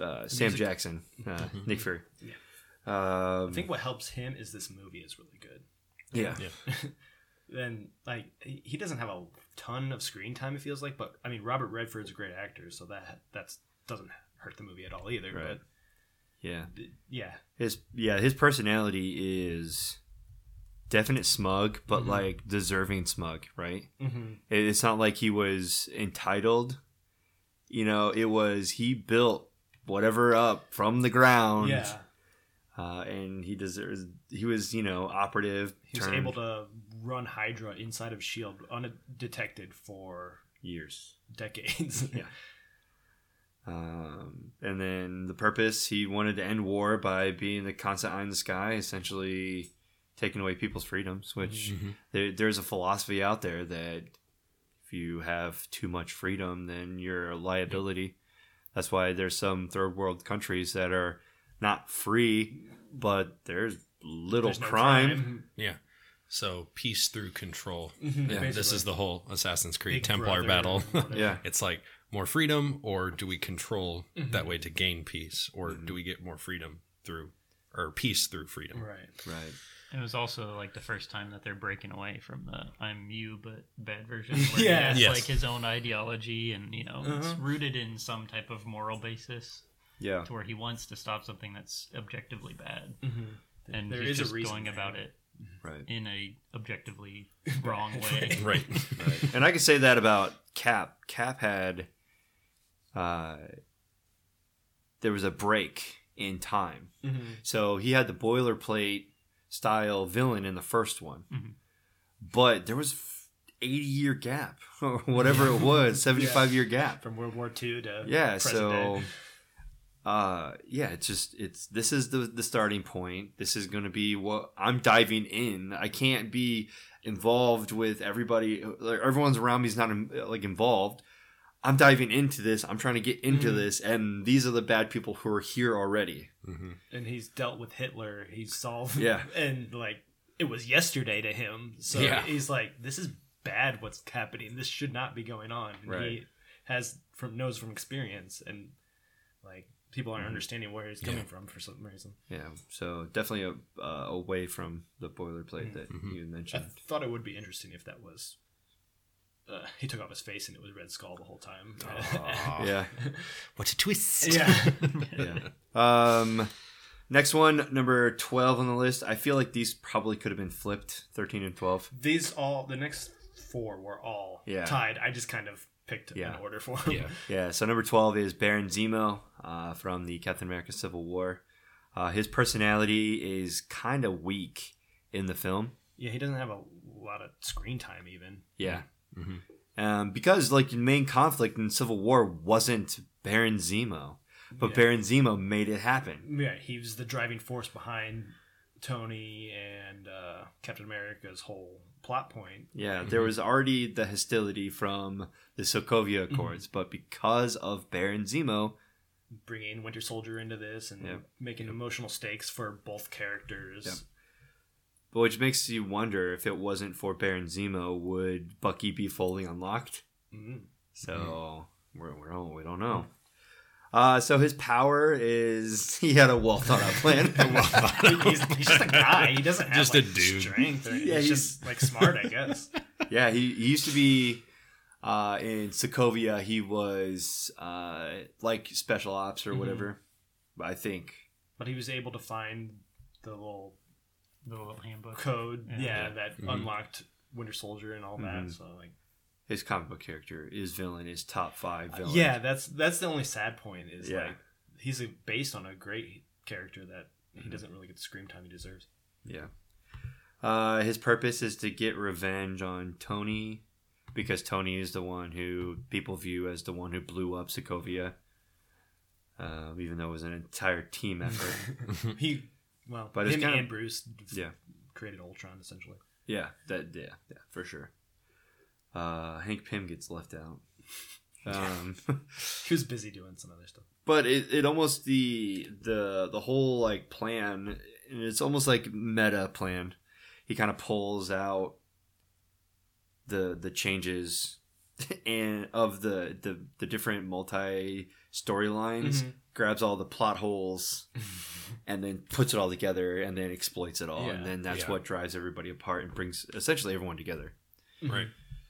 uh, Sam music- Jackson, uh, Nick Fury. Yeah. Um, I think what helps him is this movie is really good. yeah. [LAUGHS] then like he he doesn't have a ton of screen time it feels like but i mean robert redford's a great actor so that that's doesn't hurt the movie at all either Right. Yeah. yeah His yeah, his personality is definite smug, but Mhm. like deserving smug, right? mm-hmm. It- It's not like he was entitled. You know, it was he built whatever up from the ground. yeah Uh, and he deserves. He was, you know, operative. he was able to run hydra inside of shield undetected for years. decades [LAUGHS] Yeah. Um, and then the purpose he wanted to end war by being the constant eye in the sky, essentially taking away people's freedoms. Which Mhm. there, there's a philosophy out there that if you have too much freedom, then you're a liability. That's why there's some third world countries that are not free, but there's little There's no crime. Yeah. So peace through control. Mhm, Yeah, this is the whole Assassin's Creed Big Templar brother, battle. [LAUGHS] Yeah. it's like more freedom, or do we control Mm-hmm. that way to gain peace, or do we get more freedom through, or peace through freedom? Right. Right. It was also like the first time that they're breaking away from the "I'm you but bad" version. [LAUGHS] Where Yeah. he has Yes. like his own ideology, and you know, it's Uh-huh. rooted in some type of moral basis Yeah. to where he wants to stop something that's objectively bad, Mm-hmm. and There he's is just reason going about it. it Right. in a objectively [LAUGHS] wrong way. Right. Right. [LAUGHS] and I can say that about Cap. Cap had, uh, there was a break in time, Mm-hmm. so he had the boilerplate style villain in the first one, Mhm. but there was eighty year gap [LAUGHS] or whatever it was, [LAUGHS] seventy five year gap. From World War II to Yeah. So. day. Uh yeah, it's just it's this is the the starting point. This is going to be what I'm diving in. I can't be involved with everybody. Like, everyone's around me is not like involved. I'm diving into this. I'm trying to get into Mhm. this, and these are the bad people who are here already. hmm and he's dealt with Hitler. He's solved. Yeah. [LAUGHS] And like it was yesterday to him. So Yeah. he's like, this is bad. What's happening? This should not be going on. And Right. He has from knows from experience, and like people aren't understanding where he's coming Yeah. from for some reason. Yeah, so definitely a, uh, away from the boilerplate that Mhm. you I mentioned. thought it would be interesting if that was. Uh, he took off his face and it was Red Skull the whole time. Aw. [LAUGHS] Yeah, [LAUGHS] What a twist! [LAUGHS] yeah. yeah. Um, next one, number twelve on the list. I feel like these probably could have been flipped, thirteen and twelve. These all the next four were all Yeah. tied. I just kind of picked Yeah. an order for them. Yeah. Yeah, so number 12 is Baron Zemo uh, from the Captain America Civil War. Uh, his personality is kind of weak in the film. Yeah, he doesn't have a lot of screen time even. Yeah. Mhm. Um, because, like, the main conflict in Civil War wasn't Baron Zemo, but Yeah. Baron Zemo made it happen. Yeah, he was the driving force behind Tony and uh, Captain America's whole plot point. Yeah, there was already the hostility from the Sokovia Accords, but because of Baron Zemo, Bringing Winter Soldier into this and Yeah. making emotional stakes for both characters. Yep. which makes you wonder if it wasn't for Baron Zemo, would Bucky be fully unlocked? Mhm. So we're, we're all, we don't know. Uh, so his power is [LAUGHS] he had a well thought out plan. [LAUGHS] [LAUGHS] he's, he's just a guy. He doesn't have Just like, a dude. strength. Or, Yeah, he's, he's- just like smart, I guess. yeah, he, he used to be uh, in Sokovia. He was uh, like special ops or Mhm. whatever. I think. But he was able to find the little The little handbook. code, yeah, Yeah. that Mhm. unlocked Winter Soldier and all Mhm. that. So like, His comic book character is villain is top five villain. yeah, that's that's the only sad point is Yeah. like he's a, based on a great character that he Mm-hmm. doesn't really get the screen time he deserves. Yeah. Uh, his purpose is to get revenge on Tony because Tony is the one who people view as the one who blew up Sokovia. Uh, even though it was an entire team effort. [LAUGHS] he well, But him and Bruce Yeah. created Ultron essentially. yeah, that yeah, yeah, for sure. Uh, Hank Pym gets left out. [LAUGHS] Um, [LAUGHS] He was busy doing some other stuff. but it, it almost the the the whole like plan and it's almost like meta plan he kind of pulls out the the changes [LAUGHS] and of the the, the different multi storylines Mhm. Grabs all the plot holes [LAUGHS] and then puts it all together and then exploits it all Yeah. and then that's Yeah. what drives everybody apart and brings essentially everyone together Right.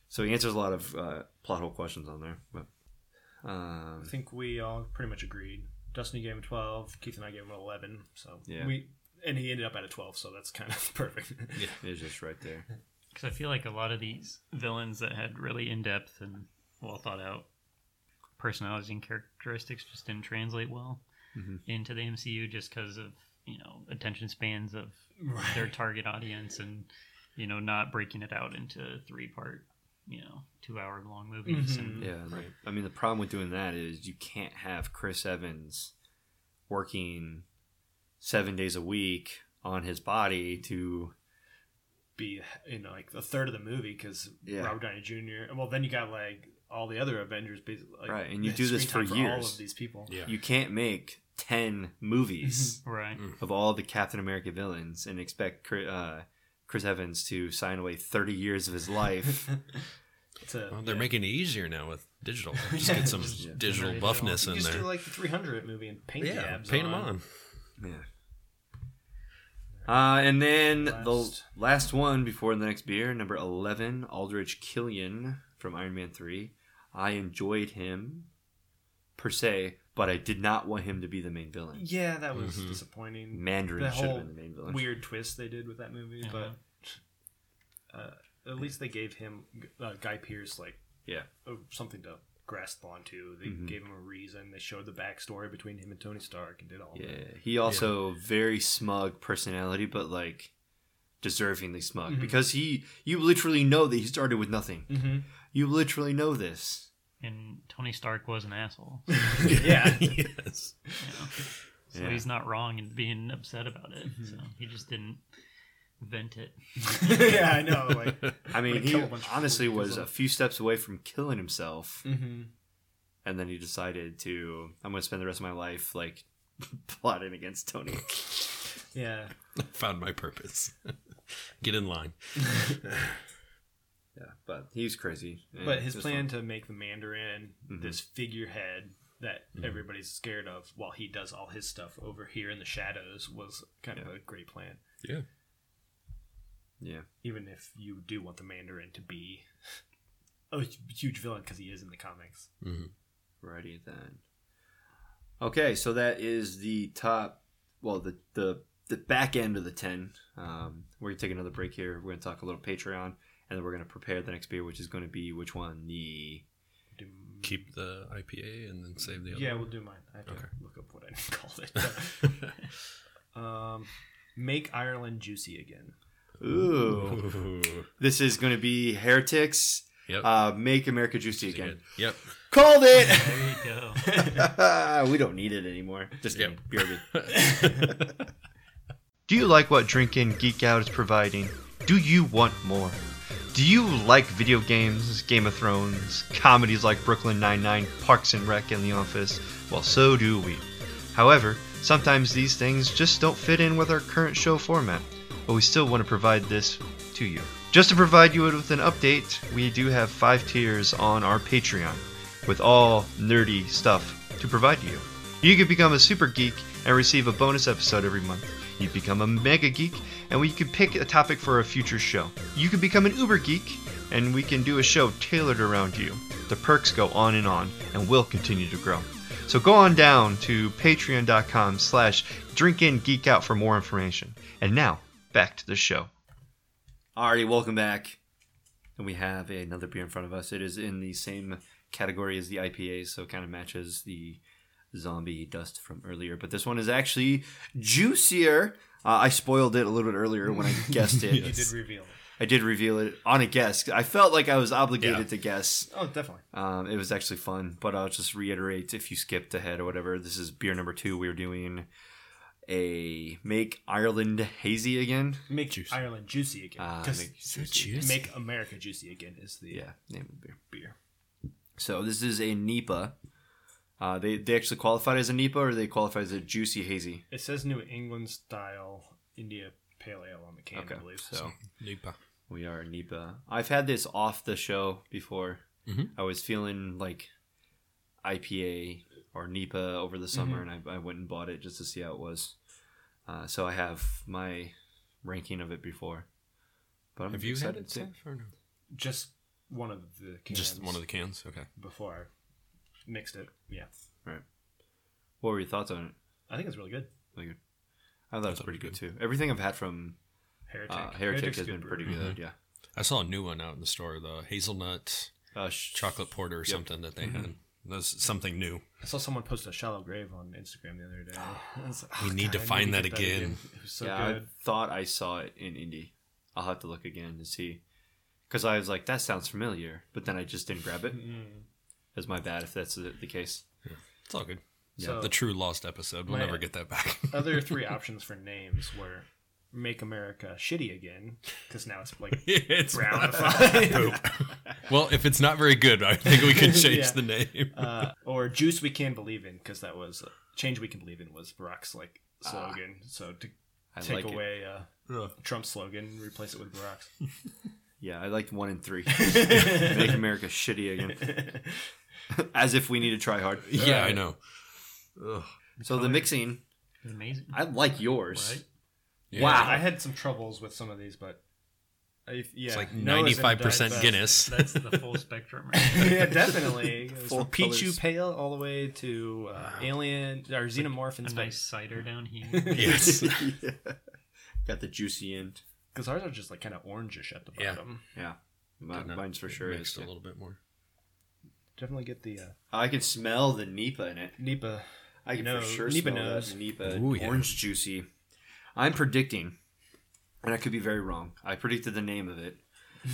so he answers a lot of uh, plot hole questions on there but I um, think we all pretty much agreed. Dustin gave him twelve. Keith and I gave him eleven. So Yeah. we and he ended up at a twelve. So that's kind of [LAUGHS] perfect. yeah it's just right there [LAUGHS] Because I feel like a lot of these villains that had really in depth and well thought out personalities and characteristics just didn't translate well Mhm. into the MCU just because of you know attention spans of Right. their target audience and you know not breaking it out into three part you know two hour long movies Mhm. and Yeah, right. I mean, the problem with doing that is you can't have Chris Evans working seven days a week on his body to be in like a third of the movie because Yeah. Robert Downey Jr. Well, then you got like all the other Avengers, basically. Like, Right, and you [LAUGHS] do this screen for time All years. of these people. Yeah. You can't make ten movies [LAUGHS] Right. of all the Captain America villains and expect Chris, uh, Chris Evans to sign away thirty years of his life. [LAUGHS] It's a- Well, they're yeah. making it easier now with digital. Just get some Just digital generate buffness all. in just there. do like the 300 movie and paint the abs paint them on. Yeah. Uh, and then Last. the last one before the next beer, number 11, Aldrich Killian from Iron Man 3. I enjoyed him per se, but I did not want him to be the main villain. Yeah, that was Mhm. disappointing. Mandarin the should have been the main villain. weird twist they did with that movie, Yeah. but uh, at least they gave him uh, Guy Pearce like Yeah. uh, something to grasp onto. They Mhm. gave him a reason. They showed the backstory between him and Tony Stark and did all Yeah. that. He also very smug personality, but like deservingly smug Mhm. because he you literally know that he started with nothing. Mm-hmm. You literally know this. And Tony Stark was an asshole. [LAUGHS] yeah. [LAUGHS] yes. You know? So Yeah. he's not wrong in being upset about it. Mm-hmm. So he just didn't vent it. [LAUGHS] yeah, I know. Like, I mean, he kill a bunch of honestly people was a few steps away from killing himself, mm-hmm. and then he decided to. I'm going to spend the rest of my life like plotting against Tony. yeah. Found my purpose. Get in line. [LAUGHS] Yeah, but he's crazy. and But his plan fun. to make the Mandarin Mhm. this figurehead that Mm-hmm. everybody's scared of while he does all his stuff over here in the shadows was kind of a great plan. Yeah. yeah, Even if you do want the Mandarin to be [LAUGHS] a huge villain because he is in the comics. hmm righty then. Okay, so that is the top. Well, the the the back end of the ten. Um, we're gonna take another break here. We're gonna talk a little Patreon, and then we're gonna prepare the next beer, which is going to be which one? The Keep the IPA and then save the other. yeah, one. we'll do mine. I have to Okay. look up what I [LAUGHS] called it. [LAUGHS] um, make Ireland juicy again. ooh. Ooh. This is going to be heretics. Yep. Uh, make America juicy again. Yep. Called it. There you go. [LAUGHS] we don't need it anymore. Just Yep. kidding. Do you like what Drink In Geek Out is providing? Do you want more? Do you like video games, Game of Thrones, comedies like Brooklyn Nine-Nine, Parks and Rec, and The Office? Well, so do we. However, sometimes these things just don't fit in with our current show format, but we still want to provide this to you. Just to provide you with an update, we do have five tiers on our Patreon with all nerdy stuff to provide you. You can become a super geek and receive a bonus episode every month. You become a mega geek and we could pick a topic for a future show. You could become an uber geek and we can do a show tailored around you. The perks go on and on and will continue to grow. So go on down to patreon.com slash drinkingeekout for more information. And now, back to the show. Alrighty, welcome back. And we have another beer in front of us. It is in the same category as the IPA, so it kind of matches the zombie dust from earlier. But this one is actually juicier. Uh, I spoiled it a little bit earlier when I [LAUGHS] guessed it. You did reveal it. I did reveal it on a guess. I felt like I was obligated Yeah. to guess. Oh, definitely. Um, it was actually fun, but I'll just reiterate if you skipped ahead or whatever. This is beer number two. We're doing a make Ireland hazy again. Make Juicy. Ireland juicy again. 'Cause make- So juicy. make America juicy again is the Yeah, name of the beer. beer. So this is a NEPA. Uh, they they actually qualified as a NEPA or they qualified as a juicy hazy. It says New England style India Pale Ale on the can, Okay, I believe. so Nipa. we are NEPA. I've had this off the show before. Mhm. I was feeling like IPA or NEPA over the summer, and I, I went and bought it just to see how it was. Uh, so I have my ranking of it before. But I'm Have you had excited it, Steph, or no? just one of the cans. Just one of the cans. Okay. before I mixed it. Yeah, Right. What were your thoughts on it? I think it's really good. Really good. I thought it was pretty it good too. Everything I've had from Heretic. uh, Heretic Heretic's has been pretty brew. good. Yeah. I saw a new one out in the store, the hazelnut Uh, sh- chocolate porter or Yep. something that they had. That's something new. I saw someone post a shallow grave on Instagram the other day. [GASPS] I was like, We "Oh, need to God, I find to that get again." [LAUGHS] It was so yeah, good. I thought I saw it in Indy. I'll have to look again to see. Because I was like, that sounds familiar, but then I just didn't grab it. [LAUGHS] Mm. It's my bad if that's the, the case. It's all good. So The true lost episode. We'll never get that back. [LAUGHS] other three options for names were Make America Shitty Again because now it's like [LAUGHS] it's brownified. well, if it's not very good, I think we can [LAUGHS] change Yeah. the name. uh, or Juice We Can Believe In because that was uh, Change We Can Believe In was Barack's like slogan. so to I take like away uh, Trump's slogan, replace it with Barack's. Yeah, I liked one and three. Make America shitty again. [LAUGHS] As if we need to try hard. yeah, I know. Ugh. So the mixing, It's amazing. I like yours. Right? Yeah. Wow, I had some troubles with some of these, but I, yeah, It's like 95% Guinness. That's the full [LAUGHS] spectrum. Right? [LAUGHS] yeah, definitely. It was Full Pichu colors. Pale all the way to uh, Alien or Xenomorph in A nice cider down here. yes. yeah. Got the juicy end. Because ours are just like kind of orangish at the bottom. Yeah. Mi- Did Mine's for sure mixed is. a little bit more. Definitely get the uh, I can smell the Nipa in it. Nipa. I can No, for sure Nipa smell knows. that Nipa Ooh, yeah. orange juicy. I'm predicting, and I could be very wrong. I predicted the name of it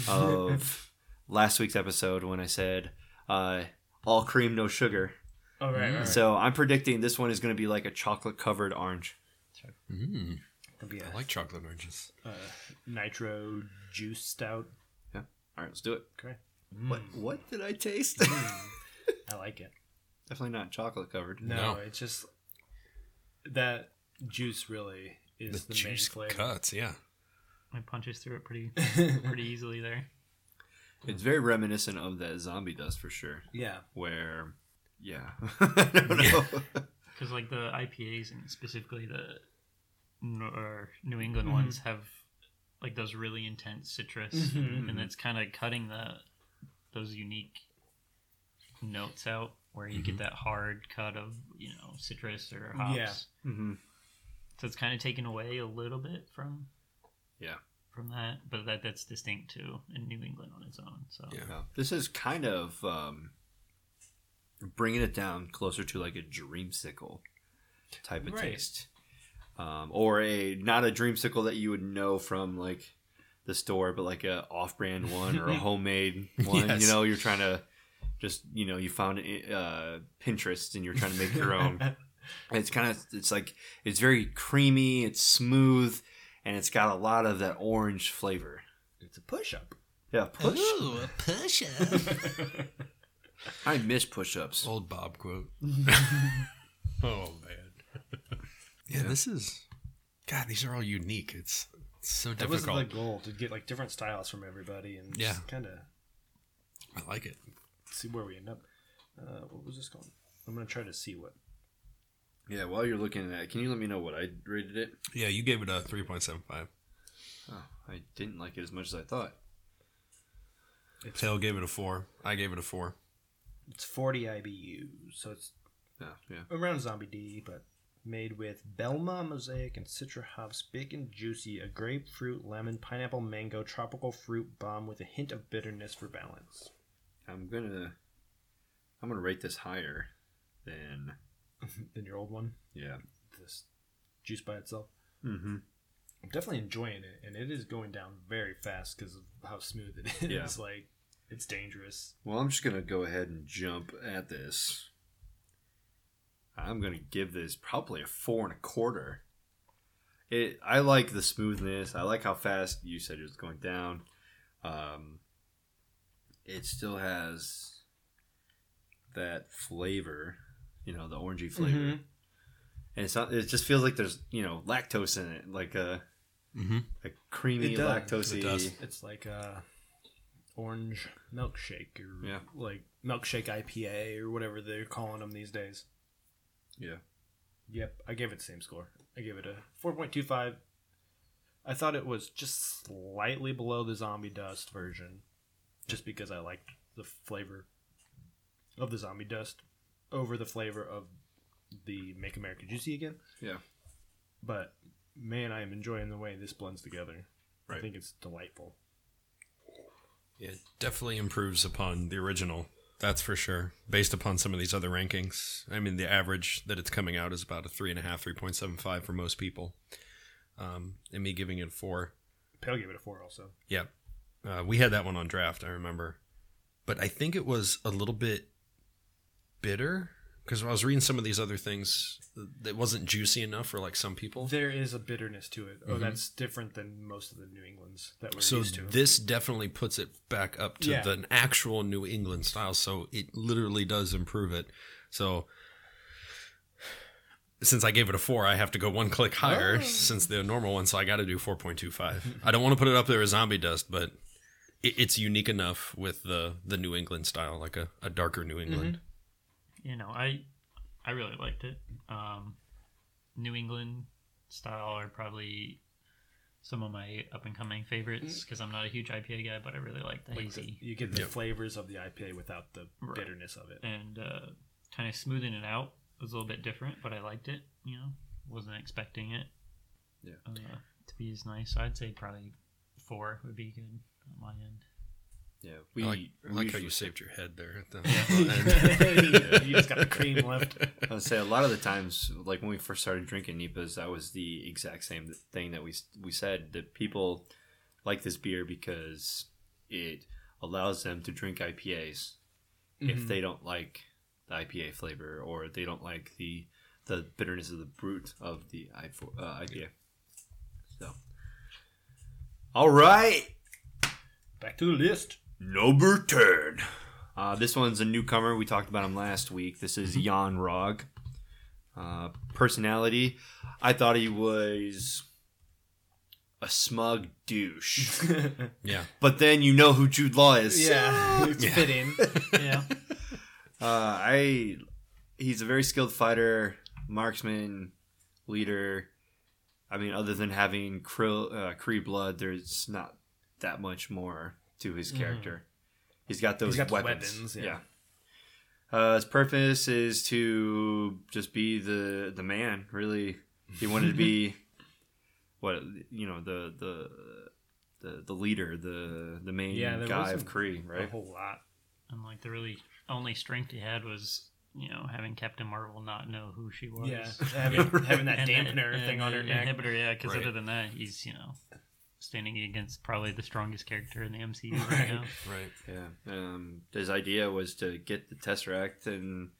of [LAUGHS] last week's episode when I said uh, all cream, no sugar. All right, right, right, right. So I'm predicting this one is going to be like a chocolate covered orange. Mm, It'll be a I like chocolate oranges. uh, nitro juice stout. Yeah. All right, let's do it. Okay, What what did I taste? [LAUGHS] I like it. Definitely not chocolate covered. No, No. it's just that juice really is The, the, main juice flavor. cuts, yeah. It punches through it pretty [LAUGHS] pretty easily there. It's very reminiscent of that zombie dust for sure. Yeah, Where, yeah, [LAUGHS] I don't know. Because like the IPAs and specifically the N- or New England Mhm. ones have like those really intense citrus, Mhm. and it's kind of cutting the those unique notes out where you get that hard cut of you know citrus or hops. Yeah. hmm So it's kind of taken away a little bit from Yeah. from that, but that that's distinct too in New England on its own. So Yeah. Yeah. This is kind of um, bringing it down closer to like a dreamsicle type of Right. taste, um, or a not a dreamsicle that you would know from like the store, but like a off-brand one or a [LAUGHS] homemade one. Yes. You know, you're trying to just you know you found uh, Pinterest and you're trying to make your own. [LAUGHS] it's kind of it's like it's very creamy, it's smooth, and it's got a lot of that orange flavor. it's a push up. Yeah, push. Ooh, a push up. [LAUGHS] I miss push-ups. Old Bob quote. oh man. yeah, this is. God, these are all unique. It's so That was difficult. the goal to get like different styles from everybody and Yeah. just kind of I like it. see where we end up. Uh, what was this called? I'm gonna try to see what. Yeah, while you're looking at it, can you let me know what I rated it? Yeah, you gave it a three point seven five. Oh, I didn't like it as much as I thought. Pale gave it a four. I gave it a four. It's 40 IBU, so it's Yeah, yeah. around Zombie D, but made with Belma Mosaic and Citra hops, big and juicy, a grapefruit, lemon, pineapple, mango, tropical fruit bomb with a hint of bitterness for balance. I'm gonna, I'm gonna rate this higher than [LAUGHS] Than your old one, yeah. this juice by itself. Mm-hmm. I'm definitely enjoying it, and it is going down very fast because of how smooth it [LAUGHS] is. Yeah. Like, it's dangerous. Well, I'm just gonna go ahead and jump at this. I'm gonna give this probably a four and a quarter. It. I like the smoothness. I like how fast you said it was going down. Um, it still has that flavor, you know, the orangey flavor, Mhm. and it's not. It just feels like there's you know lactose in it, like a Mm-hmm. a creamy It does. lactosey. It. It's like a orange milkshake or Yeah. like milkshake IPA or whatever they're calling them these days. Yeah. Yep, I gave it the same score. I gave it a 4.25. I thought it was just slightly below the zombie dust version just because I liked the flavor of the zombie dust over the flavor of the Make America Juicy again. Yeah. But man, I am enjoying the way this blends together. I think it's delightful. It definitely improves upon the original. That's for sure. Based upon some of these other rankings, I mean, the average that it's coming out is about a three and a half, three point seven five for most people. Um, and me giving it a four. Pale gave it a four also. Yep. Uh, we had that one on draft, I remember. But I think it was a little bit bitter Because I was reading some of these other things, it wasn't juicy enough for like some people. There is a bitterness to it. Oh, Mhm. that's different than most of the New Englands that we're So used to. this definitely puts it back up to Yeah. the actual New England style. So it literally does improve it. So since I gave it a four, I have to go one click higher Oh. [LAUGHS] since the normal one. So I got to do four point two five. I don't want to put it up there as zombie dust, but it, it's unique enough with the the New England style, like a, a darker New England. You know, I I really liked it. Um, New England style are probably some of my up and coming favorites because I'm not a huge IPA guy, but I really like the Like the- hazy you get the Yep. flavors of the IPA without the Right. bitterness of it. and uh, kind of smoothing it out it was a little bit different, but I liked it. You know, wasn't expecting it. Yeah. Uh, to be as nice, I'd say probably four would be good on my end. Yeah, I we like, I like how you saved your head there at the [LAUGHS] [LAUGHS] you just got the cream left. I would say a lot of the times, like when we first started drinking Nipas, that was the exact same thing that we we said that people like this beer because it allows them to drink IPAs if Mhm. they don't like the IPA flavor or they don't like the the bitterness of the brute of the I- uh, IPA. So, all right, Back to the list. Number ten. Uh, this one's a newcomer. We talked about him last week. This is Yon-Rogg. Uh, personality, I thought he was a smug douche. [LAUGHS] yeah. but then you know who Jude Law is. yeah, it's Yeah. fitting. [LAUGHS] Yeah, Uh, I he's a very skilled fighter, marksman, leader. I mean, other than having Krill, uh, Kree blood, there's not that much more to his character. He's got those He's got weapons. weapons, yeah. yeah. Uh, his purpose is to just be the the man. Really, he wanted to be [LAUGHS] what you know the the the, the leader, the the main Yeah, there guy wasn't of Kree, right? A whole lot. and like the really only strength he had was you know having Captain Marvel not know who she was. Yeah, having, [LAUGHS] having that And the- dampener and thing on the her neck. Inhibitor, yeah, because Right. other than that, he's you know standing against probably the strongest character in the MCU right, Right. now. Right. Yeah. Um, his idea was to get the Tesseract and,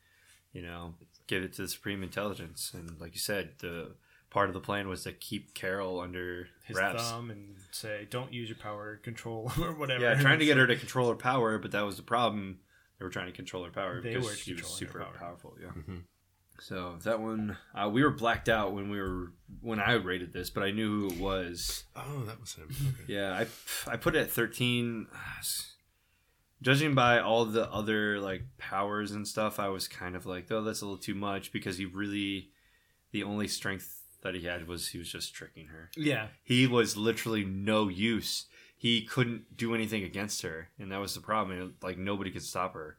you know, give it to the Supreme Intelligence. And like you said, the part of the plan was to keep Carol under His wraps. thumb and say, "Don't use your power control [LAUGHS] or whatever." Yeah, trying to get her to [LAUGHS] control her power, but that was the problem. They were trying to control her power They because were she was super power. powerful. Yeah. Mhm. So that one, uh, we were blacked out when we were when I rated this, but I knew who it was. Oh, that was him. Okay. [LAUGHS] Yeah, I I put it at thirteen. Judging by all the other like powers and stuff, I was kind of like, oh, that's a little too much because he really, the only strength that he had was he was just tricking her. Yeah, He was literally no use. He couldn't do anything against her, and that was the problem. And, Like nobody could stop her,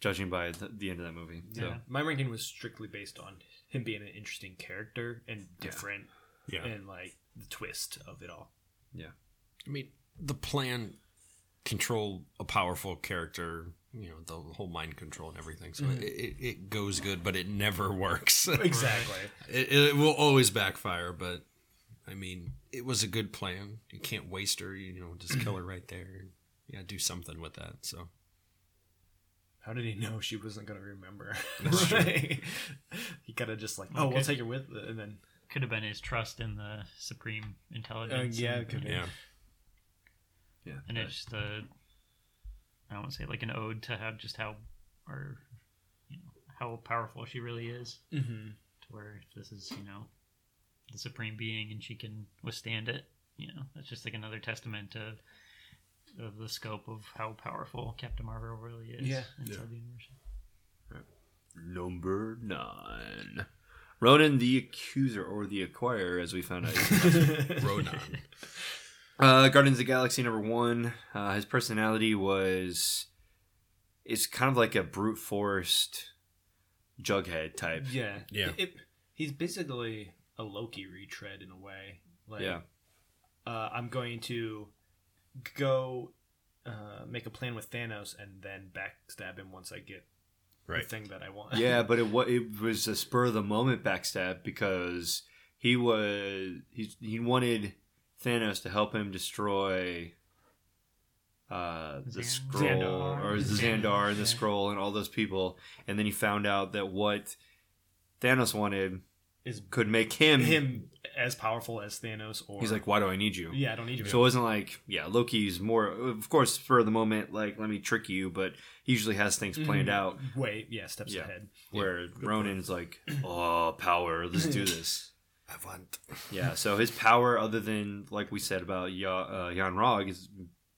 judging by the, the end of that movie. So yeah. My ranking was strictly based on him being an interesting character and different, Yeah. and like the twist of it all. Yeah. I mean, the plan control a powerful character, you know, the whole mind control and everything. So Mhm. it, it, it goes good, but it never [LAUGHS] works. [LAUGHS] Exactly. it, it will always backfire, but I mean, it was a good plan. You can't waste her, you know, just kill her [CLEARS THROAT] right there. You gotta do something with that. So How did he know she wasn't gonna remember? [LAUGHS] That's he kind of just like, oh, we'll take her with, and then Could have been his trust in the supreme intelligence. Uh, yeah, and, it could be. yeah, yeah, and it's just a I don't want to say like an ode to how just how or you know how powerful she really is. mm-hmm. To where if this is you know the supreme being and she can withstand it, you know that's just like another testament to of the scope of how powerful Captain Marvel really is Yeah. inside Yeah. the universe. number nine. Ronan the Accuser or the Acquirer, as we found out. [LAUGHS] Ronan. Uh, Guardians of the Galaxy number one. Uh, his personality was is kind of like a brute forced Jughead type. yeah, Yeah. It, he's basically a Loki retread in a way. Like, Yeah. uh, I'm going to go uh, make a plan with Thanos and then backstab him once I get Right. the thing that I want. Yeah, [LAUGHS] but it wa- it was a spur of the moment backstab because he was he he wanted Thanos to help him destroy uh, the Xan- scroll Xandar. or Xandar, Xandar and the scroll and all those people, and then he found out that what Thanos wanted Is could make him. him as powerful as Thanos? Or He's like, "Why do I need you?" yeah, I don't need you. So it wasn't like, yeah, Loki's more, of course, for the moment, like, let me trick you, but he usually has things planned Mhm. out. Wait, yeah, steps Yeah. ahead. Where Ronan's like, [CLEARS THROAT] oh, power, let's do this. [CLEARS THROAT] I want. Yeah, so his power, other than like we said about ya- uh, Yon-Rogg, is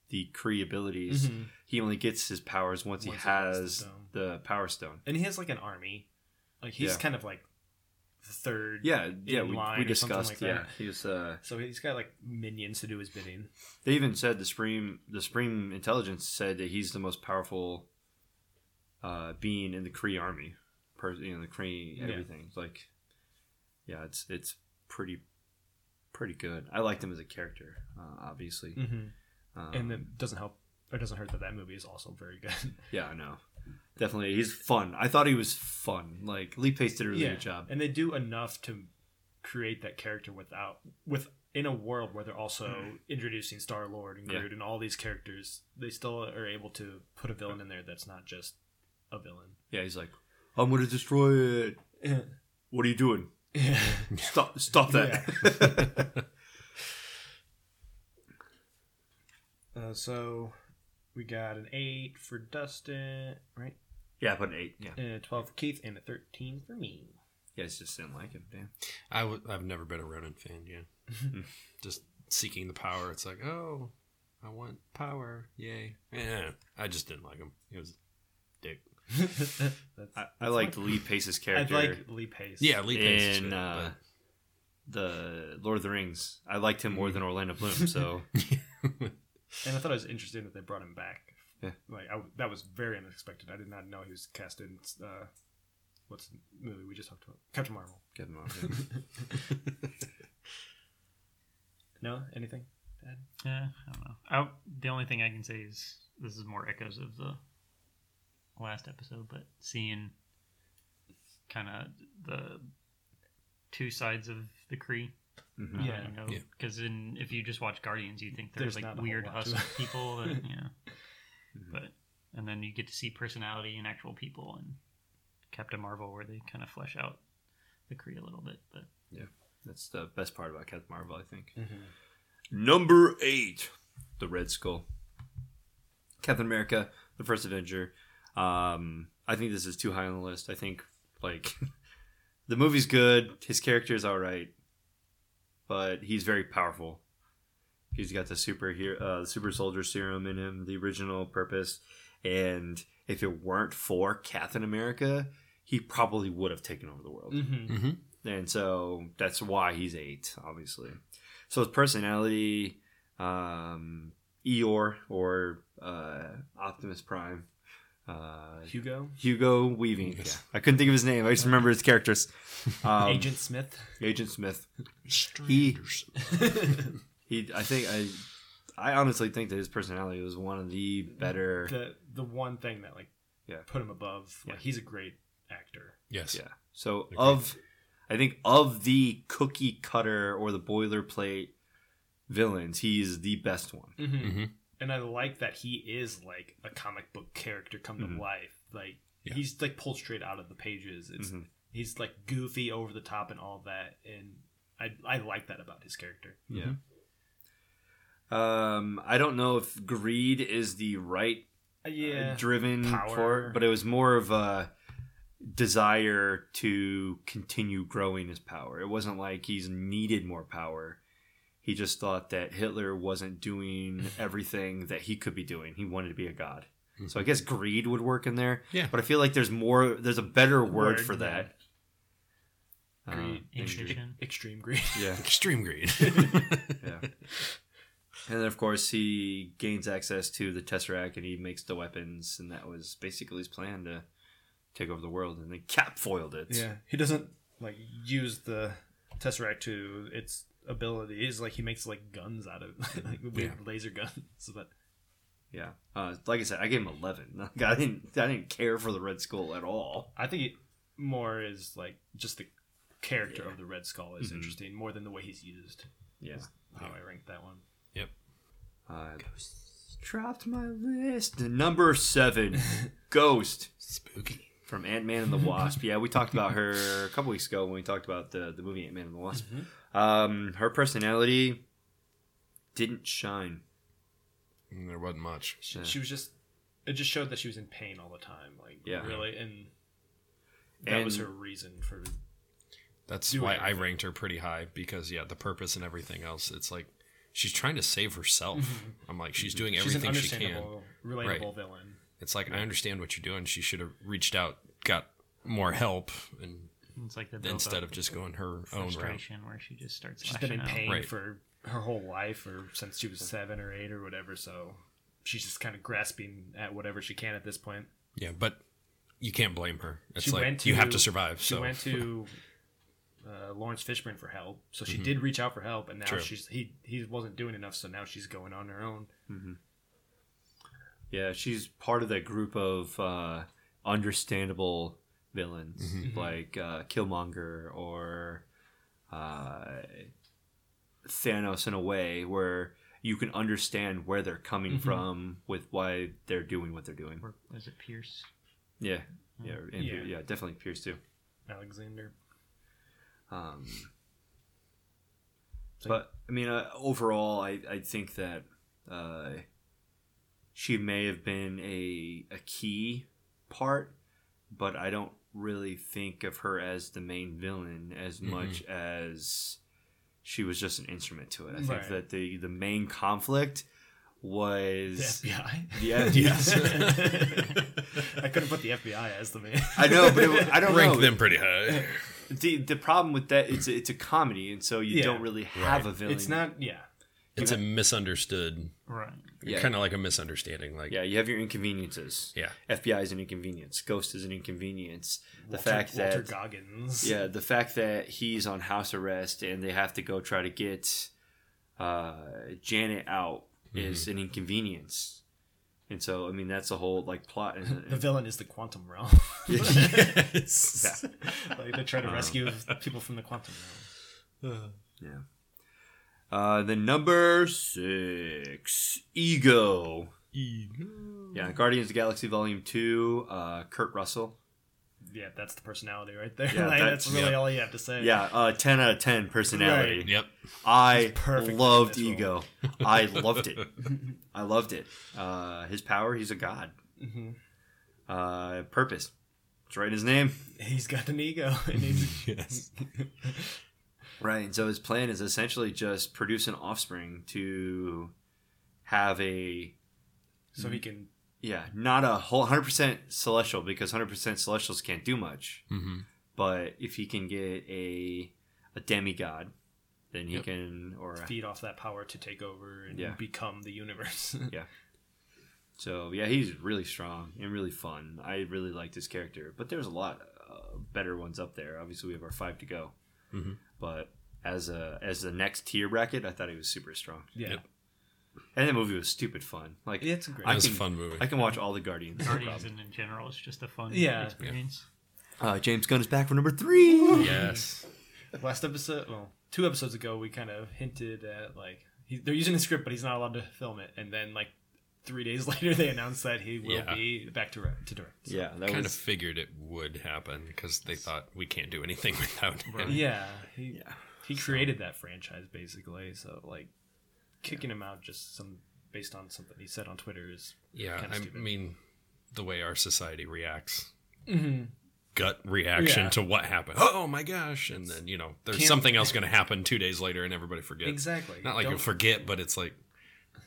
the Kree abilities. Mhm. He only gets his powers once, Once he he has the stone. the Power Stone. And he has like an army. Like he's Yeah. kind of like the third. Yeah, yeah, we, line we discussed. like yeah, that. he. Uh, So he's got like minions to do his bidding. they even said the Supreme, the Supreme Intelligence said that he's the most powerful uh, being in the Kree army. Per, you know, the Kree Yeah. everything. It's like, yeah, it's it's pretty pretty good. I liked him as a character, uh, obviously. Mm-hmm. Um, and it doesn't help. It doesn't hurt that that movie is also very good. Yeah, I know. Definitely, he's fun. I thought he was fun. Like Lee Pace did a really yeah, good job. and they do enough to create that character without with in a world where they're also introducing Star Lord and Yeah. Groot and all these characters. They still are able to put a villain in there that's not just a villain. Yeah, he's like, I'm gonna destroy it. [LAUGHS] What are you doing? [LAUGHS] Stop! Stop that! [LAUGHS] Uh, so we got an eight for Dustin, right? Yeah, I put an eight. Yeah, And a twelve for Keith, and a thirteen for me. you guys just didn't like him. Damn. I w- I've never been a Ronan fan. Yeah, [LAUGHS] just seeking the power. It's like, oh, I want power. Yay! Yeah, I just didn't like him. He was a dick. [LAUGHS] That's, I, I liked Lee Pace's character. I'd like Lee Pace. Yeah, Lee Pace is in good, uh, the Lord of the Rings. I liked him more than Orlando Bloom. So [LAUGHS] and I thought it was interesting that they brought him back. Yeah. like I, that was very unexpected. I did not know he was cast in uh, what's the movie we just talked about, Captain Marvel. get him on. No, anything? Dad? Yeah, I don't know. I, the only thing I can say is this is more echoes of the last episode, but seeing kind of the two sides of the Kree. Mhm. Yeah. you know, Yeah. because in if you just watch Guardians, you think there's, There's like weird lot husk people that yeah, [LAUGHS] Mhm. but and then you get to see personality in actual people and Captain Marvel where they kind of flesh out the Kree a little bit, but yeah, That's the best part about Captain Marvel, I think. Mm-hmm. Number eight, the Red Skull. Captain America, the first Avenger. Um, I think this is too high on the list. I think like [LAUGHS] the movie's good, his character is all right, but he's very powerful. He's got the super hero, uh, super soldier serum in him, the original purpose, and if it weren't for Captain America, he probably would have taken over the world Mm-hmm. hmm and so that's why he's eight, obviously. So his personality, um, Eeyore or uh, Optimus Prime, uh, Hugo, Hugo Weaving. Yes. Yeah, I couldn't think of his name. I just remember his characters. [LAUGHS] Um, Agent Smith. Agent Smith. He, [LAUGHS] he. I think I. I honestly think that his personality was one of the better. the the one thing that like Yeah. put him above. Like Yeah. he's a great actor. Yes. Yeah. So Agreed. of, I think of the cookie cutter or the boilerplate villains, he's the best one. Mm-hmm. hmm And I like that he is like a comic book character come Mhm. to life. Like Yeah. he's like pulled straight out of the pages. It's Mhm. he's like goofy, over the top, and all that. And I I like that about his character. Yeah. Um, I don't know if greed is the right uh, Yeah. driven Power. for, it, but it was more of a desire to continue growing his power. It wasn't like he's needed more power. He just thought that Hitler wasn't doing [LAUGHS] everything that he could be doing. He wanted to be a god. So I guess greed would work in there. Yeah. But I feel like there's more. There's a better word, Word, for that. Uh, Greed. than Ambition. Extreme greed. Yeah. [LAUGHS] Extreme greed. [LAUGHS] Yeah. And then, of course, he gains access to the Tesseract and he makes the weapons. And that was basically his plan to take over the world. And then Cap foiled it. Yeah, he doesn't like use the tesseract to its abilities. Like he makes like guns out of [LAUGHS] like weird laser guns. But Yeah. Uh, like I said, I gave him 11. [LAUGHS] Like, I, didn't, I didn't care for the Red Skull at all. I think it more is like just the character Yeah. of the Red Skull is Mhm. interesting more than the way he's used. Yeah. How I ranked that one. Uh, dropped my list. Number seven, [LAUGHS] Ghost Spooky. from Ant Man and the Wasp. Yeah, we talked about her a couple weeks ago when we talked about the the movie Ant Man and the Wasp. Um, her personality didn't shine. Mm, There wasn't much. Yeah. She was just. It just showed that she was in pain all the time. Like Yeah. really, and that was her reason for. That's Do why I ranked her pretty high because yeah, the purpose and everything else. It's like she's trying to save herself. Mm-hmm. I'm like she's mm-hmm. doing She's an everything she can. understandable, relatable villain. It's like I understand what you're doing. She should have reached out, got more help, and It's like the instead of just going her own route. where she just starts. She's been in pain Right. for her whole life, or since she was seven or eight or whatever. So she's just kind of grasping at whatever she can at this point. Yeah, but you can't blame her. It's She like went you have to- to survive. She so went to [LAUGHS] uh, Laurence Fishburne for help, so she did reach out for help, and now True. she's he he wasn't doing enough, so now she's going on her own. Yeah, she's part of that group of uh, understandable villains like uh, Killmonger or uh, Thanos in a way where you can understand where they're coming from with why they're doing what they're doing. Or was it Pierce? Yeah, yeah, and, Yeah. yeah, definitely Pierce too. Alexander. Um, but I mean, uh, overall, I, I think that uh, she may have been a a key part, but I don't really think of her as the main villain as much as she was just an instrument to it. I think Right. that the the main conflict was The was FBI. yeah yes [LAUGHS] I couldn't put the FBI as the main. I know, but it, I don't rank know them pretty high. [LAUGHS] the the problem with that it's a, it's a comedy and so you Yeah. don't really have a villain. It's not. Yeah. It's a misunderstood, Right. Yeah. kind of like a misunderstanding. Like Yeah, you have your inconveniences. Yeah. FBI is an inconvenience. Ghost is an inconvenience. The Walton, fact Walton that Goggins. yeah, the fact that he's on house arrest and they have to go try to get uh, Janet out is Mm-hmm. an inconvenience. And so, I mean, that's the whole like plot. [LAUGHS] The villain is the quantum realm. [LAUGHS] yes. like they try to rescue [LAUGHS] people from the quantum realm. [SIGHS] yeah. Uh, the number six, Ego. Yeah, Guardians of the Galaxy Volume Two. Uh, Kurt Russell. Yeah, that's the personality right there. Yeah, [LAUGHS] like, that's- that's, really yeah. all you have to say. Yeah, uh, ten out of ten personality. Right. Yep. I loved Ego. [LAUGHS] I loved it. I loved it. Uh, his power, he's a god. Mhm. Uh, purpose, it's right in his name. He's got an ego. [LAUGHS] Yes. Right. And so his plan is essentially just produce an offspring to have a so he can. Yeah, not a whole hundred percent celestial because hundred percent celestials can't do much. hmm But if he can get a a demigod, then he Yep. can or feed off that power to take over and Yeah. become the universe. [LAUGHS] Yeah. So yeah, he's really strong and really fun. I really liked his character, but there's a lot uh, better ones up there. Obviously, we have our five to go. Mhm. But as a as the next tier bracket, I thought he was super strong. yeah. Yep. And the movie was stupid fun. Like It's a great. I It was can- a fun movie. I can watch all the Guardians. no Guardians problem. in, in general is just a fun Yeah. experience. Uh, James Gunn is back for number three. yes. [LAUGHS] Last episode, well, two episodes ago, we kind of hinted at like he, they're using the script, but he's not allowed to film it. And then like three days [LAUGHS] later, they announced that he will Yeah. be back to to direct. So, Yeah, that kind was of figured it would happen because they thought we can't do anything [LAUGHS] without him. yeah. He yeah. he created that franchise basically. So like kicking him out just some based on something he said on Twitter is Yeah, I stupid. mean, the way our society reacts, mm-hmm. gut reaction Yeah. to what happened. Oh my gosh! And then you know, there's Can't- something else [LAUGHS] going to happen two days later, and everybody forgets. exactly. Not like Don't- you'll forget, but it's like,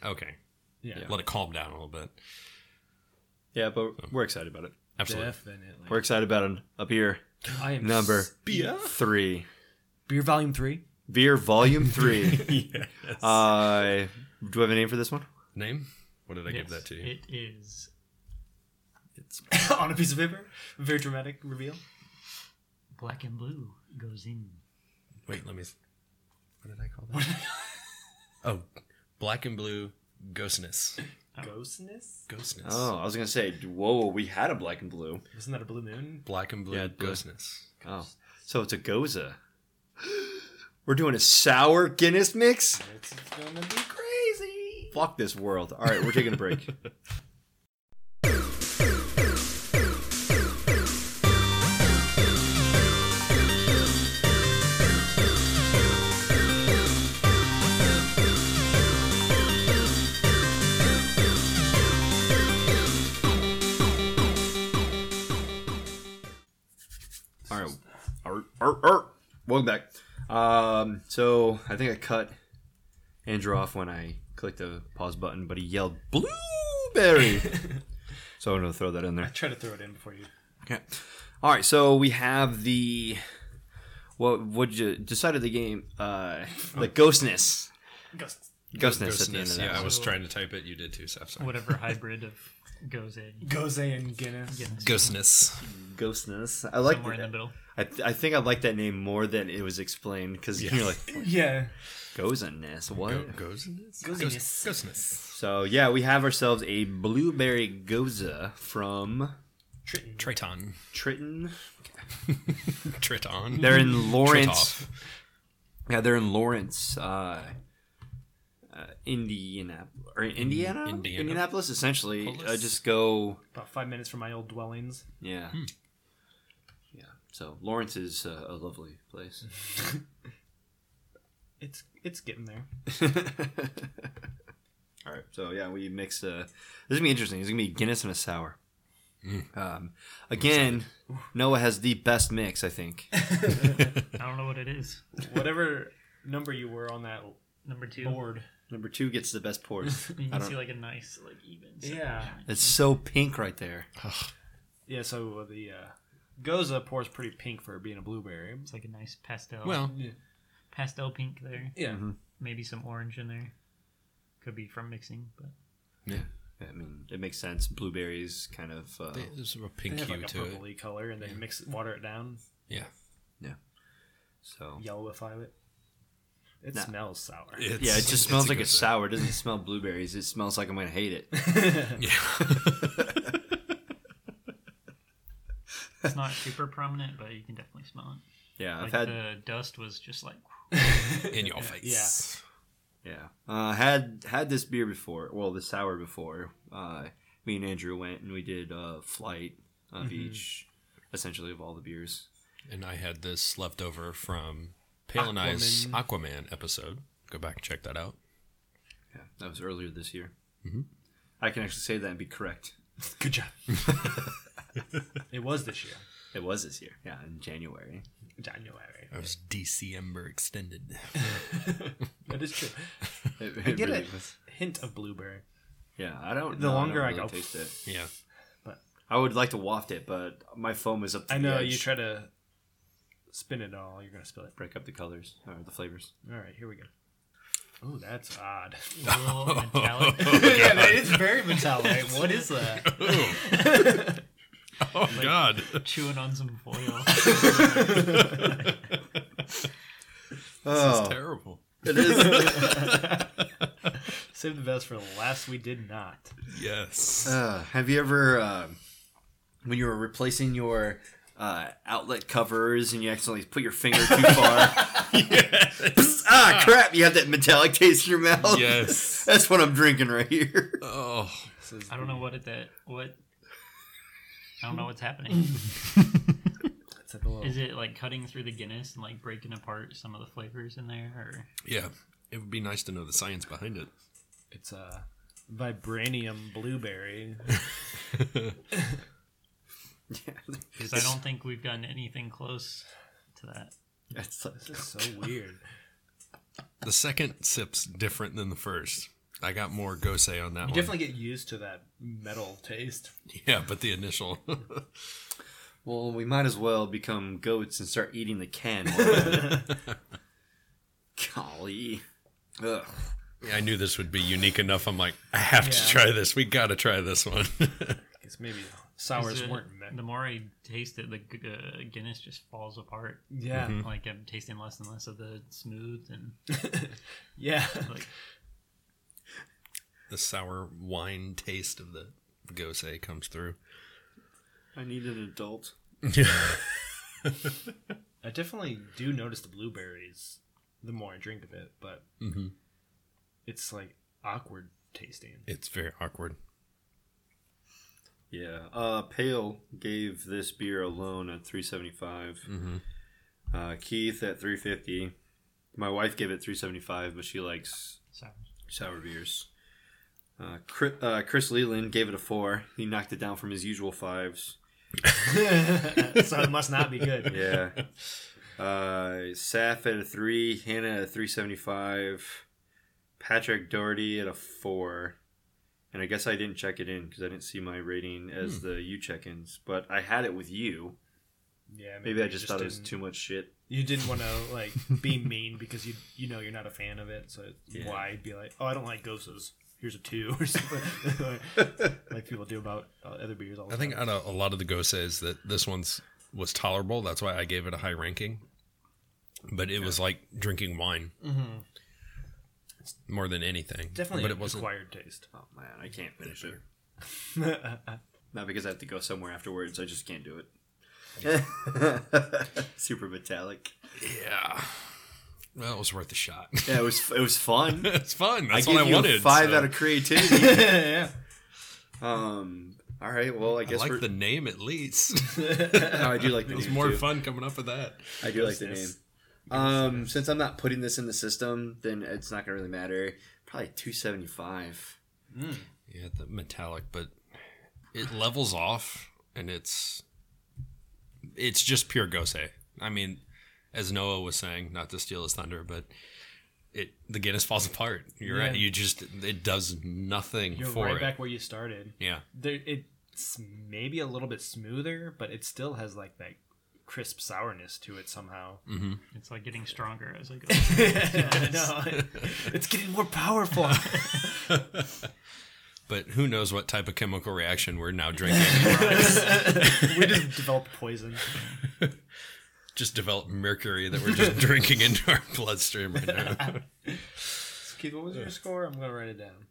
okay, yeah, let it calm down a little bit. yeah, but we're excited about it. Absolutely. definitely. We're excited about it up here. I am Number s- three, beer volume three. Veer Volume Three. [LAUGHS] yes. uh, do we have a name for this one? Name? What did I give that to you? It is It's [LAUGHS] on a piece of paper. Very dramatic reveal. black and blue goes in. wait. Let me. What did I call that? [LAUGHS] oh, black and blue ghostness. Ghostness? Ghostness. Oh, I was gonna say, whoa, we had a black and blue. Wasn't that a blue moon? Black and blue Yeah, blue. ghostness. Oh, so it's a Gose. [GASPS] [GASPS] [GASPS] We're doing a sour Guinness mix. It's gonna be crazy. Fuck this world. All right, we're taking a break. [LAUGHS] All right, Art, art, art. Welcome back. Um, so I think I cut Andrew off when I clicked the pause button, but he yelled blueberry. [LAUGHS] so I'm gonna throw that in there. I try to throw it in before you. Okay. All right. So we have the what? What you decided the game? Uh, [LAUGHS] the ghostness. Ghosts. Ghostness, at the end Ghostness. of Yeah. I was trying to type it. You did too, Seth. Sorry. Whatever [LAUGHS] hybrid of Gose. in. Gose and Guinness. Guinness. Ghostness. Ghostness. I like. somewhere in the middle. I, th- I think I like that name more than it was explained because you're like [LAUGHS] Yeah. ghostness. What? Go- Ghostness. Ghosiness. Ghostness. So yeah, we have ourselves a blueberry gose from Triton. Triton. Triton. [LAUGHS] Triton. They're in Lawrence. Tritoff. Yeah, they're in Lawrence, uh, uh, Indiana or Indiana, Indiana. Indianapolis. Essentially, uh, just go. About five minutes from my old dwellings. Yeah, yeah. So Lawrence is uh, a lovely place. [LAUGHS] It's it's getting there. [LAUGHS] All right, so yeah, we mix. Uh, this is gonna be interesting. It's gonna be Guinness and a sour. Um, again, Noah has the best mix, I think. [LAUGHS] I don't know what it is. Whatever number you were on that Number two. board. Number two gets the best pours. You I can don't. see like a nice, like even. Yeah. separation. It's so pink right there. Yeah, so the uh, Gose pours pretty pink for being a blueberry. It's like a nice pastel. Well, pastel pink there. Yeah. Maybe some orange in there. Could be from mixing, but Yeah, I mean, it makes sense. Blueberries, kind of. Uh, there's a They pink have hue like a to it. purpley color, and then mix water it down, Yeah. Yeah. So yellowify it. It Nah. smells sour. It's- Yeah, it just smells a like good it's sour. It doesn't smell blueberries. It smells like I'm gonna hate it. [LAUGHS] Yeah. [LAUGHS] [LAUGHS] it's not super prominent. But you can definitely smell it. Yeah, I've Like had the dust was just like [LAUGHS] In your face. yeah, uh, had had this beer before. Well, the sour before. Uh, me and Andrew went and we did a flight of Mm-hmm. each, essentially of all the beers. And I had this left over from Pale and I's Aquaman episode. Go back and check that out. Yeah, that was earlier this year. Mm-hmm. I can actually say that and be correct. Good job. [LAUGHS] [LAUGHS] it was this year, It was this year. Yeah, in January. January. It was December extended. [LAUGHS] That is true. It, I get really a was. hint of blueberry. Yeah, I don't. The know, longer I, I don't really go- taste it. Yeah. but I would like to waft it, but my foam is up. To I the know edge. you try to spin it all, you're gonna spill it. break up the colors or the flavors. All right, here we go. Oh, that's odd. a little metallic. yeah, that is very metallic. What is that? [LAUGHS] [LAUGHS] Oh God. chewing on some foil. [LAUGHS] This is terrible. It is. [LAUGHS] Save the best for the last. We did not. Yes. Uh, have you ever, uh, when you were replacing your uh, outlet covers and you accidentally put your finger too far? Psst, ah, crap! You have that metallic taste in your mouth. yes. That's what I'm drinking right here. Oh. I don't know what it that what. I don't know what's happening. [LAUGHS] It's like a little, Is it like cutting through the Guinness and like breaking apart some of the flavors in there, or Yeah. It would be nice to know the science behind it. it's a vibranium blueberry. [LAUGHS] because I don't think we've gotten anything close to that. It's like- so weird. The second sip's different than the first. I got more gose on that You one. definitely get used to that metal taste. [LAUGHS] Yeah, but the initial. [LAUGHS] well, we might as well become goats and start eating the can. [LAUGHS] Golly. Ugh. I knew this would be unique enough. I'm like, I have to try this. We got to try this one. Guess maybe sours Is it- weren't meant. The more I taste it, the uh, Guinness just falls apart. Yeah, Like I'm tasting less and less of the smooth and yeah. like the sour wine taste of the gose comes through. I need an adult. [LAUGHS] I definitely do notice the blueberries the more I drink of it, but Mhm. it's like awkward tasting. It's very awkward. Yeah. Uh, Pale gave this beer alone at 375. Mm-hmm. Uh, Keith at 350. My wife gave it 375, but she likes So, sour beers. Uh, Chris, uh, Chris Leland gave it a four. He knocked it down from his usual fives. [LAUGHS] so it must not be good. [LAUGHS] Yeah. Uh, Saf at a three. Hannah at a 375. Patrick Doherty at a four. And I guess I didn't check it in because I didn't see my rating as the you check ins. But I had it with you. Yeah, Maybe I you just, thought it was too much shit. You didn't want to like be [LAUGHS] mean because you you know you're not a fan of it. So Yeah. why be like, oh, I don't like goses. Here's a two or [LAUGHS] something, [LAUGHS] like people do about uh, other beers. All the I think time. out of a lot of the goses that this one's was tolerable. That's why I gave it a high ranking. But it was like drinking wine more than anything. definitely but an it wasn't. acquired taste. Oh man, I can't finish it. [LAUGHS] Not because I have to go somewhere afterwards. I just can't do it. Super metallic. Yeah. Well, it was worth a shot. [LAUGHS] Yeah, it was it was fun. [LAUGHS] it's fun. I That's gave what I you wanted. a five so- out of creativity. yeah. [LAUGHS] um. All right. Well, I guess I guess like we're, the name at least. No, I do like the it was name more too. fun coming up with that. I do like the name. Goodness. Um, since I'm not putting this in the system, then it's not gonna really matter. Probably two seventy five. Yeah, the metallic, but it levels off, and it's it's just pure gose. I mean, as Noah was saying, not to steal his thunder, but it the Guinness falls [LAUGHS] apart. You're right. You just it does nothing for You're for right it. back where you started. Yeah, There, it's maybe a little bit smoother, but it still has like that crisp sourness to it somehow. Mm-hmm. it's like getting [LAUGHS] stronger as [LAUGHS] I go. no, it's getting more powerful. but who knows what type of chemical reaction we're now drinking? we just developed poison. Just developed mercury that we're just [LAUGHS] drinking into our bloodstream right now. [LAUGHS] Keith, what was your score? I'm gonna write it down.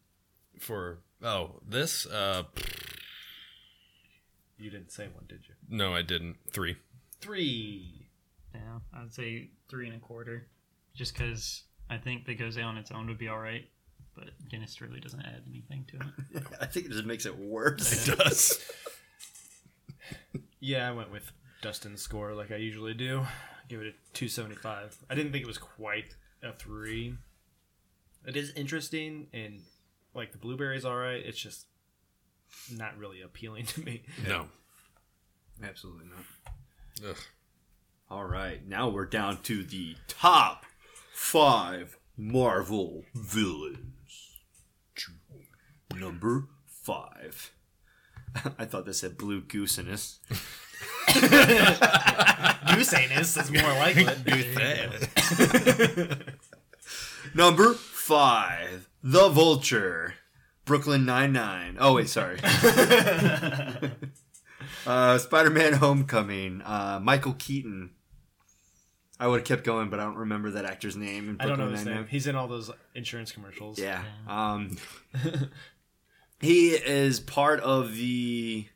For oh this uh You didn't say one, did you? no, I didn't three. Three. yeah, I'd say three and a quarter, just because I think the goes on its own would be all right, but Guinness really doesn't add anything to it. [LAUGHS] I think it just makes it worse. It does. Yeah, I went with Dustin's score like I usually do. Give it a 275. I didn't think it was quite a 3. It is interesting and like the blueberry's all right. It's just not really appealing [LAUGHS] to me. No. Absolutely not. Ugh. All right, now we're down to the top five Marvel villains. Number five. [LAUGHS] I thought this had blue goose in us. [LAUGHS] Goose anus is more like it. [LAUGHS] Number five, the Vulture, Brooklyn Nine Nine. Oh wait, sorry. [LAUGHS] uh, Spider-Man: Homecoming, uh, Michael Keaton. I would have kept going, but I don't remember that actor's name. In I don't know his Nine-Nine. name. He's in all those insurance commercials. Yeah. Um, [LAUGHS] he is part of the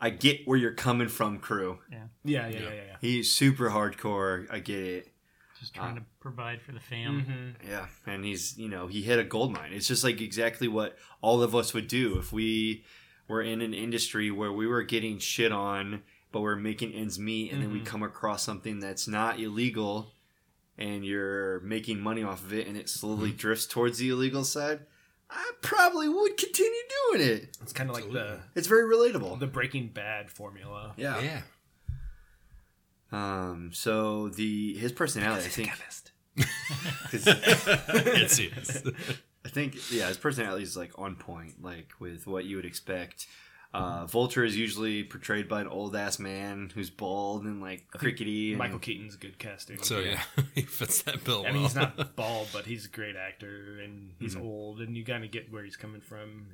I get where you're coming from crew. Yeah, yeah, yeah, yeah. yeah. He's super hardcore. I get it. Just trying uh, to provide for the fam. Mm-hmm. Yeah, and he's you know he hit a gold mine. It's just like exactly what all of us would do if we were in an industry where we were getting shit on, but we're making ends meet, and then we mm-hmm. come across something that's not illegal, and you're making money off of it, and it slowly mm-hmm. drifts towards the illegal side. I probably would continue doing it. It's kind of like the It's very relatable. the Breaking Bad formula. yeah. Yeah. Um. So the his personality, I think, 'cause it's [LAUGHS] [LAUGHS] yes. I think yeah, his personality is like on point, like with what you would expect. Uh, Vulture is usually portrayed by an old ass man who's bald and like crickety. And, Michael Keaton's a good casting. So yeah, [LAUGHS] he fits that bill I well. mean, he's not [LAUGHS] bald, but he's a great actor, and he's Mm-hmm. old, and you kind of get where he's coming from.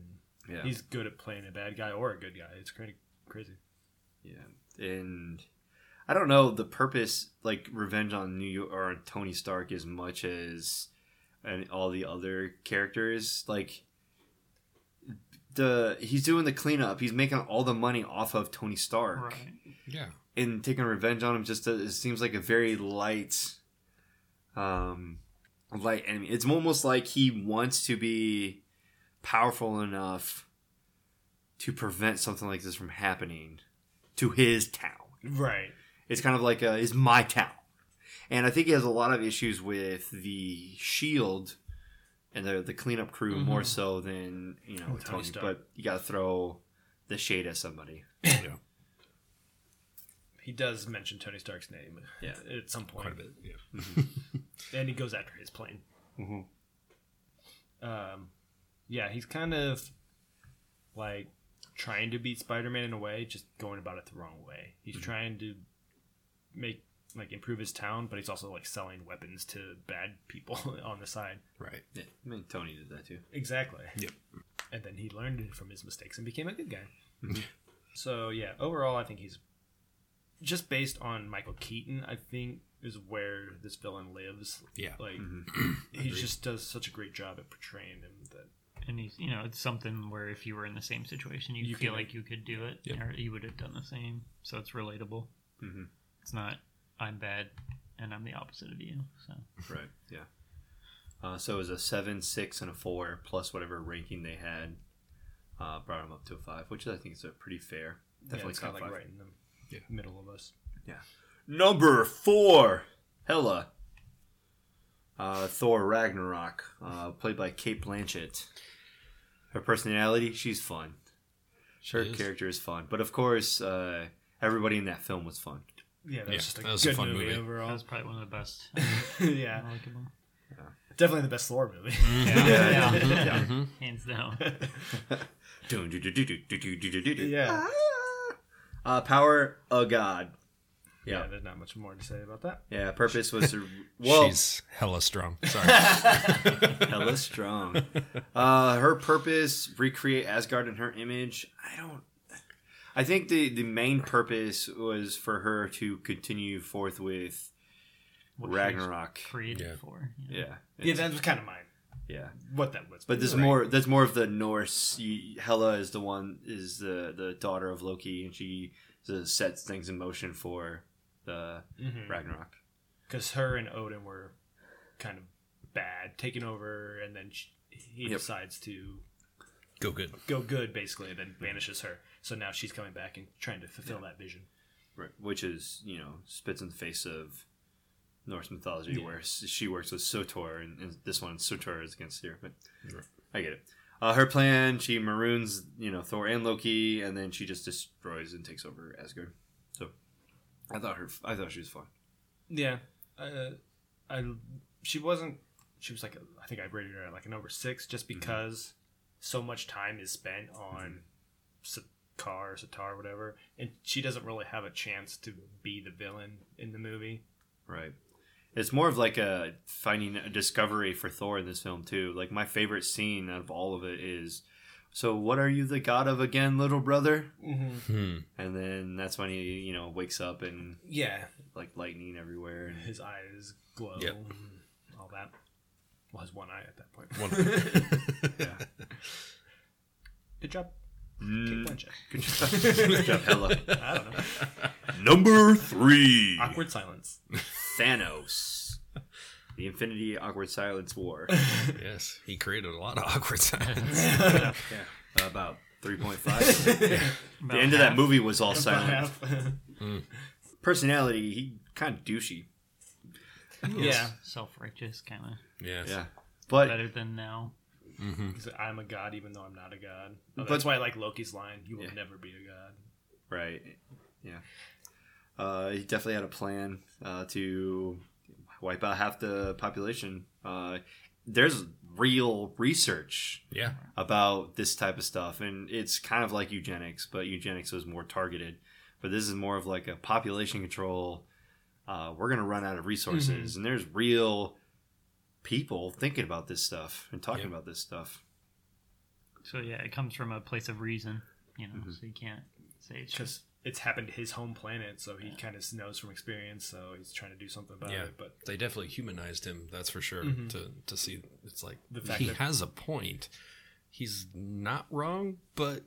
And yeah, He's good at playing a bad guy or a good guy. It's crazy. Crazy. yeah, and I don't know the purpose, like revenge on New York or Tony Stark, as much as and all the other characters. Like the he's doing the cleanup. He's making all the money off of Tony Stark. Right. yeah. and taking revenge on him just uh, it seems like a very light um light enemy it's almost like he wants to be powerful enough to prevent something like this from happening to his town. Right. It's kind of like a, is my town. And I think he has a lot of issues with the shield and the the cleanup crew more so than you know Mm-hmm. Tony Tony. Stark. But you got to throw the shade at somebody. [LAUGHS] Yeah, He does mention Tony Stark's name Yeah. at some point. quite a bit. Yeah. [LAUGHS] and he goes after his plane. Mhm. Um, yeah, he's kind of like trying to beat Spider-Man in a way, just going about it the wrong way. He's trying to make like improve his town, but he's also like selling weapons to bad people [LAUGHS] on the side. Right. Yeah, I mean Tony did that too. Exactly. Yep. And then he learned from his mistakes and became a good guy. So yeah, overall, I think he's just based on Michael Keaton. I think is where this villain lives. Yeah. Like Mm-hmm. he [CLEARS THROAT] just does such a great job at portraying him that And he's, you know, it's something where if you were in the same situation, you, You feel can- like you could do it, Yep. or you would have done the same. So it's relatable. Mhm. It's not I'm bad and I'm the opposite of you. So Right. Yeah. Uh, so it was a seven, six, and a four plus whatever ranking they had. Uh, brought them up to a five, which I think is a pretty fair. yeah, Definitely it's kind top of like five. right in the Yeah. middle of us. Yeah. Number four, Hela. Uh, Thor Ragnarok, uh, played by Cate Blanchett. Her personality, she's fun. She Her is. character is fun, but of course, uh, everybody in that film was fun yeah, that was just a that was good a fun movie, movie. overall. was probably one of the best. [LAUGHS] yeah. Yeah. Definitely the best Thor movie. yeah. Mm-hmm. [LAUGHS] yeah. yeah. Mm-hmm. mm-hmm. Hands down. yeah. Uh, power of God. Yeah. yeah, there's not much more to say about that. Yeah, purpose was to. [LAUGHS] Well, She's hella strong. Sorry. hella strong. Uh, her purpose, recreate Asgard in her image. I don't I think the the main purpose was for her to continue forth with What Ragnarok. created Yeah. for. Yeah, Yeah, that was kind of mine. yeah. What that was. But there's Right. more. There's more of the Norse. You- Hela is the one is the the daughter of Loki, and she sets things in motion for the Mhm. Ragnarok. because her and Odin were kind of bad, taking over, and then she, he Yep. decides to Go good. go good, basically, and then banishes her. So now she's coming back and trying to fulfill that vision. Right, which is you know spits in the face of Norse mythology, Yeah. where she works with Surtur, and, and this one Surtur is against her. But Right. I get it. Uh, her plan: she maroons you know Thor and Loki, and then she just destroys and takes over Asgard. So I thought her, I thought she was fun. Yeah, uh, I she wasn't. She was like a, I think I rated her at like a number six, just because so much time is spent on Sakaar, Satar, whatever, and she doesn't really have a chance to be the villain in the movie. Right. It's more of like a finding a discovery for Thor in this film too. Like my favorite scene out of all of it is, so what are you the god of again, little brother? Mm-hmm. Hmm. And then that's when he you know wakes up and Yeah, like lightning everywhere. And his eyes glow, Yep. and all that. Well, his one eye at that point. One. [LAUGHS] yeah. Good job, Mm, good job. good job, Hela. I don't know. Number three, Awkward silence. Thanos. The Infinity Awkward Silence War. [LAUGHS] yes, he created a lot of awkward silence. [LAUGHS] yeah, about three point five. [LAUGHS] the end of that movie was all silent. Personality, he kind of douchey. yeah, Self righteous, kind of yes. Yeah, but better than now. Mm-hmm. He's like, I'm a god, even though I'm not a god. Oh, But- that's why I like Loki's line. You will Yeah. never be a god. Right. Yeah. Uh, he definitely had a plan uh, to wipe out half the population. Uh, there's real research Yeah. about this type of stuff, and it's kind of like eugenics, but eugenics was more targeted. But this is more of like a population control. Uh, we're gonna run out of resources, and there's real people thinking about this stuff and talking Yeah. about this stuff. So yeah, it comes from a place of reason, you know. Mm-hmm. So you can't say it's just it's happened to his home planet, so he kind of knows from experience, so he's trying to do something about Yeah. it. But They definitely humanized him. That's for sure. Mhm. To to see, it's like The fact he that- has a point. He's not wrong, but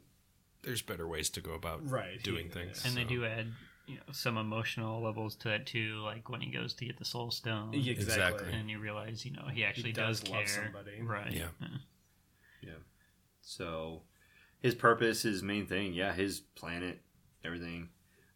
there's better ways to go about Right, doing he- things. and they do add you know some emotional levels to that too like when he goes to get the soul stone exactly. Exactly. and you realize you know he actually does does, love care somebody. right Yeah. yeah. So his purpose, his main thing, yeah, his planet, everything.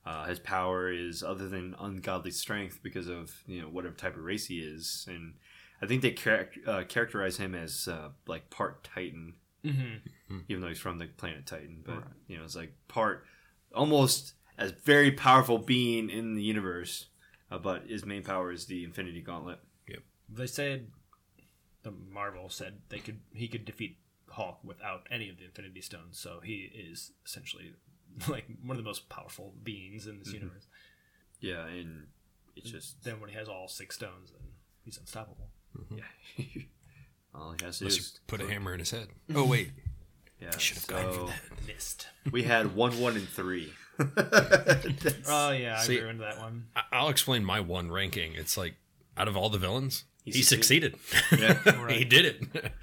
Uh, his power is other than ungodly strength because of you know whatever type of race he is, and I think they charac- uh, characterize him as uh, like part Titan, Mm-hmm. even though he's from the planet Titan. But Right. you know, it's like part almost as very powerful being in the universe. Uh, but his main power is the Infinity Gauntlet. Yep. They said the Marvel said they could he could defeat Hulk without any of the Infinity Stones, so he is essentially [LAUGHS] like one of the most powerful beings in this Mhm. universe. Yeah, and it's just Then when he has all six stones, then he's unstoppable. yeah. [LAUGHS] All he has to do Unless you is put a hammer in his head. Oh wait, Yeah, should have gone for so that. Missed. we had one, one, and three. [LAUGHS] Oh yeah, I See- ruined that one. I- I'll explain my one ranking. It's like out of all the villains, He he, succeeded. Yeah. [LAUGHS] he did it. [LAUGHS]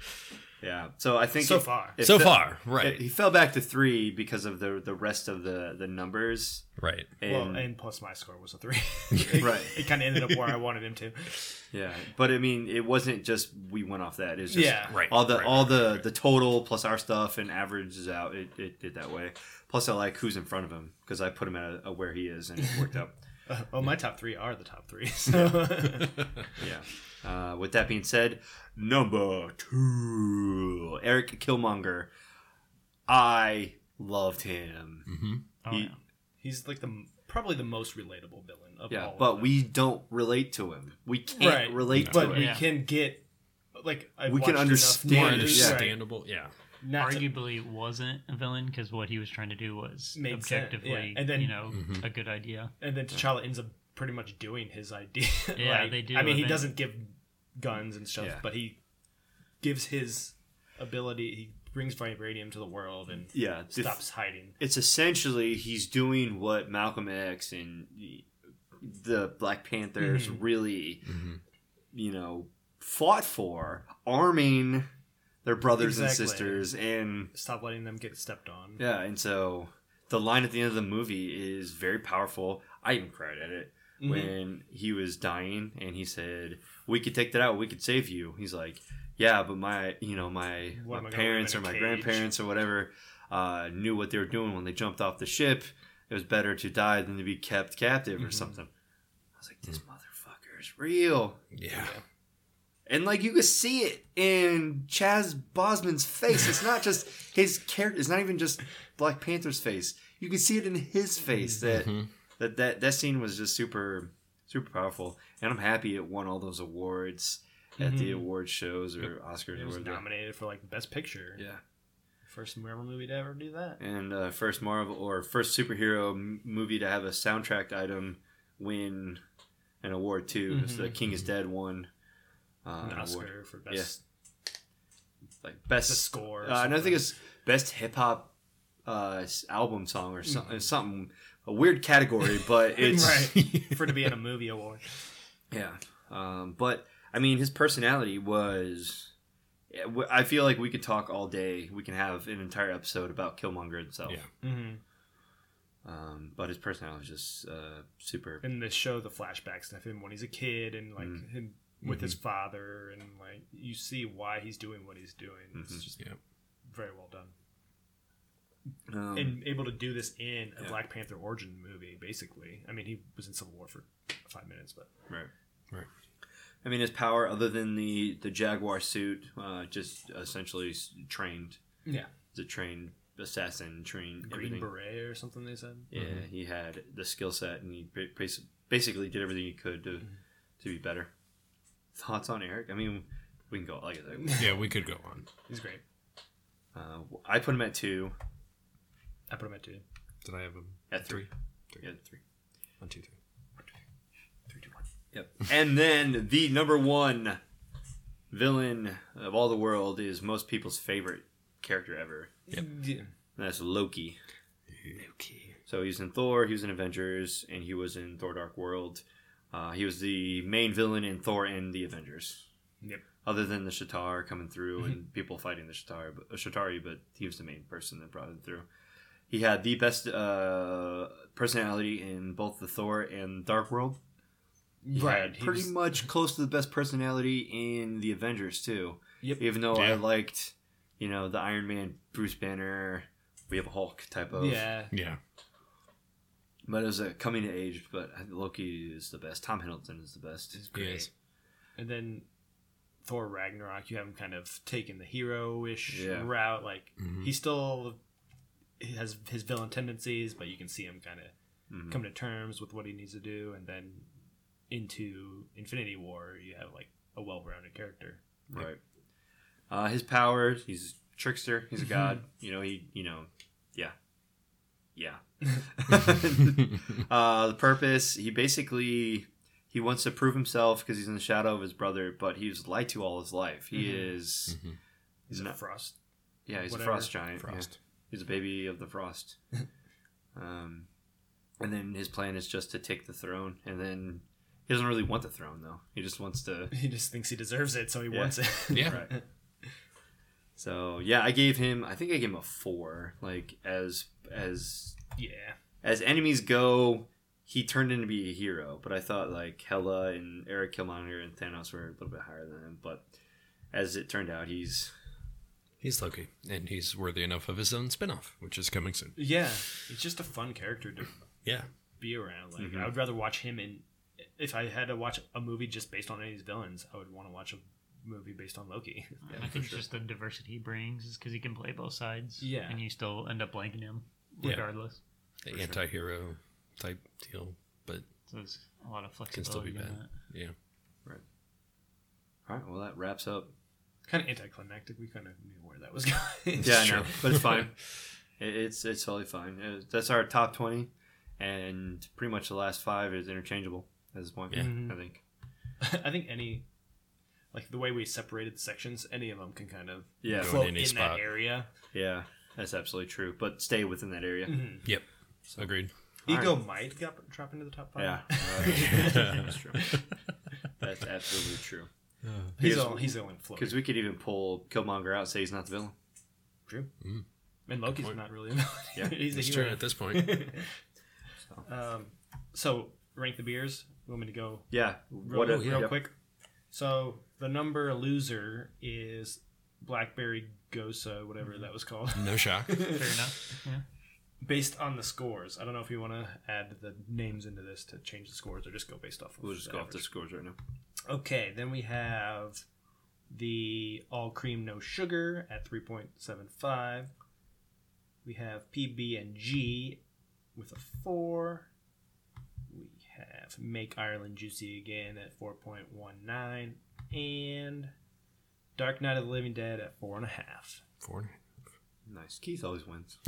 yeah. So I think So it- far. it so fell- far, right, it- he fell back to three because of the the rest of the the numbers. right. And, well, and plus my score was a three. [LAUGHS] Right. It kind of ended up where I wanted him to. yeah, but I mean, it wasn't just we went off that. It's just Yeah. Right. all the right, all right, the right, right. the total plus our stuff and averages out. It, it did that way. Plus, I like who's in front of him because I put him at a, a where he is and it worked out. [LAUGHS] Uh, oh, my top three are the top three. [LAUGHS] So. Yeah. Uh, with that being said, number two, Eric Killmonger. I loved him. hmm Oh, He- yeah. He's like the probably the most relatable villain of Yeah, all. of but them. we don't relate to him. We can't Right. relate but to we him. Yeah. can get like I've We can understand enough More right, understandable. Yeah. not to- Arguably wasn't a villain because what he was trying to do was objectively, yeah. And then- you know, Mhm. a good idea. and then T'Challa ends up pretty much doing his idea. [LAUGHS] Yeah, Like, they do, I mean, he then- doesn't give guns and stuff, Yeah. but he gives his ability. He brings vibranium to the world and Yeah, the- stops hiding. it's essentially he's doing what Malcolm X and the Black Panthers Mhm. really, hmm you know, fought for, arming their brothers and sisters, and Stop letting them get stepped on. yeah, and so the line at the end of the movie is very powerful. I even cried at it Mhm. when he was dying, and he said, "We could take that out. We could save you." He's like, "Yeah, but my, you know, my, What my parents or my cage?" grandparents or whatever uh, knew what they were doing when they jumped off the ship. It was better to die than to be kept captive or Mhm. something." I was like, "This motherfucker is real." Yeah. And like you could see it in Chaz Boseman's face. It's not just [LAUGHS] his character. It's not even just Black Panther's face. You can see it in his face that Mhm. that that that scene was just super super powerful. And I'm happy it won all those awards at the Mhm. award shows or Oscars It was nominated for like best picture. Yeah, First Marvel movie to ever do that. and uh, first Marvel or first superhero m- movie to have a soundtrack item win an award too. It's the. King is Dead one. Uh, An Oscar award. for best like best the score. or Uh, and I think it's best hip hop uh, album song or something. Something a weird category, but [LAUGHS] it's right [LAUGHS] for to be in a movie award. yeah. Um, but I mean, his personality was. I feel like we could talk all day. We can have an entire episode about Killmonger himself. Yeah. Mm-hmm. Um, but his personality was just uh, super. And they show the flashbacks of him when he's a kid and like Mm. him with his father and like you see why he's doing what he's doing. It's Mhm. just Yeah. very well done. Um, and able to do this in a yeah. Black Panther origin movie, basically. I mean, he was in Civil War for five minutes, but right. Right. I mean, his power, other than the the Jaguar suit, uh, just essentially trained. yeah, The trained assassin, trained Green everything. Beret or something they said. Yeah, Mhm. he had the skill set, and he basically did everything he could to Mm-hmm. to be better. Thoughts on Eric? I mean, we can go like Yeah, we could go on. He's great. Uh, I put him at two. I put him at two. Did I have him At three. Three. Yeah, three. One, two, three. Three, two, one. Yep. and then the number one villain of all the world is most people's favorite character ever. Yep. Yeah. That's Loki. Okay. So he's in Thor, he was in Avengers, and he was in Thor: Dark World. Uh, he was the main villain in Thor and the Avengers. Yep. Other than the Shatar coming through and people fighting the Shatar, but, uh, Chitauri, but he was the main person that brought him through. He had the best uh, personality in both the Thor and Dark World. He Right. had pretty was- much close to the best personality in the Avengers too. Yep. Even though I liked you know the Iron Man, Bruce Banner, we have a Hulk type of Yeah, Yeah. But it was a coming to age. But Loki is the best. Tom Hiddleston is the best. it's He great. is. And then Thor Ragnarok, you have him kind of taking the hero-ish Yeah. route. Like Mhm. he still he has his villain tendencies, but you can see him kind of Mhm. come to terms with what he needs to do. And then into Infinity War, you have like a well-rounded character. Right. Uh, his powers. He's a trickster. He's a god. you know. He. You know. Yeah. Yeah. [LAUGHS] [LAUGHS] uh, the purpose. He basically he wants to prove himself because he's in the shadow of his brother, but he was lied to all his life. He Mhm. is. Mhm. He's a Frost. Yeah, he's Whatever. a frost giant. yeah. Frost. He's a baby of the frost. [LAUGHS] um, and then his plan is just to take the throne, and then he doesn't really want the throne though. He just wants to. [LAUGHS] He just thinks he deserves it, so he Yeah. wants it. [LAUGHS] Yeah. Right. So yeah, I gave him. I think I gave him a four. Like as as yeah. as enemies go, he turned into be a hero. But I thought like Hela and Eric Killmonger and Thanos were a little bit higher than him. But as it turned out, he's He's Loki, and he's worthy enough of his own spin-off, which is coming soon. Yeah. He's just a fun character to Yeah. be around. Like Mhm. I would rather watch him in. If I had to watch a movie just based on any of these villains, I would want to watch a movie based on Loki. [LAUGHS] I think it's just the diversity he brings is because he can play both sides. Yeah. and you still end up liking him Yeah. regardless. The anti-hero type deal, but So there's a lot of flexibility. can still be bad. that. Yeah. Right. All right. Well, that wraps up. Kind of anticlimactic. We kind of knew where that was [LAUGHS] going. yeah, I know, but it's [LAUGHS] fine. It- It's it's totally fine. Uh, That's our top twenty, and pretty much the last five is interchangeable at this point. Yeah. I think. [LAUGHS] I think any, like the way we separated the sections, any of them can kind of Yeah, Go in any in spot. that area. yeah, that's absolutely true. But stay within that area. Mhm. Yep. Agreed. Ego Alright. might drop, drop into the top five. Yeah, that's true. That's absolutely true. He's, Because- all, he's the only float. Because we could even pull Killmonger out, and say he's not the villain. True. Mm. And Loki's point. not really a villain. [LAUGHS] Yeah, he's a hero. true at this point. [LAUGHS] um, so rank the beers. You want me to go Yeah. real, What? a- real yep. quick? So the number loser is Blackberry Gose, whatever that was called, No shock. [LAUGHS] Fair enough. Yeah. Based on the scores. I don't know if you want to add the names into this to change the scores or just go based off. Of We'll just the go off the scores right now. Okay, then we have the all cream no sugar at 3.75. We have PB and G with a 4. We have Make Ireland Juicy again at 4.19 and Dark Knight of the Living Dead at 4.5. Four. Nice. Keith always wins. [LAUGHS]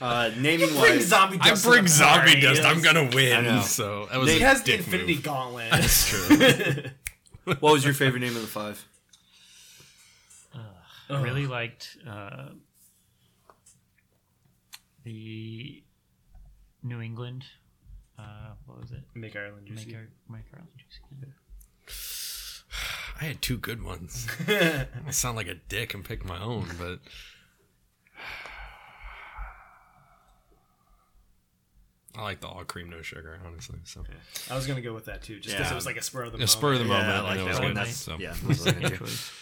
uh, naming Bring wise, zombie I dust. bring zombie party. dust. I'm gonna I win. So that was He a has the dick Infinity move. Gauntlet. [LAUGHS] That's true. [LAUGHS] what was your favorite name of the five? I really liked uh, the New England. Uh, what was it? Make Ireland Juicy. Make our make our own juice. I had two good ones. [LAUGHS] I sound like a dick and pick my own, but [SIGHS] I like the all cream no sugar, honestly. So I was gonna go with that too, just because Yeah. it was like a spur of the moment. a moment. spur of the moment. I I like know that it was one. good, That's- so. yeah, that's what I Good do. [LAUGHS] choice.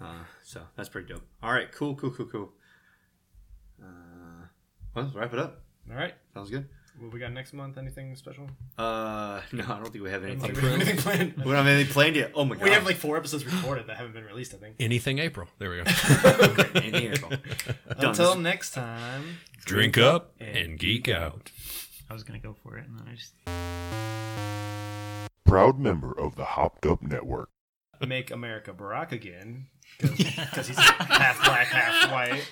Uh, so that's pretty dope. All right, cool, cool, cool, cool. Uh, well, let's wrap it up. All right, Sounds good. What we got next month? Anything special? Uh, [LAUGHS] no, I don't think we have anything. think anything planned. we don't have anything planned yet. Oh my god. We have like four episodes recorded that haven't been released. I think. Anything April. There we go. [LAUGHS] Anything April. [LAUGHS] Until next time. Drink up and geek out. I was gonna go for it, and then I just Proud member of the Hopped Up Network. Make America Barack again because he's half black, half white.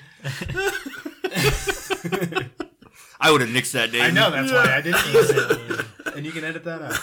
I would have nixed that name. I know that's why I didn't [LAUGHS] use it, and you can edit that out.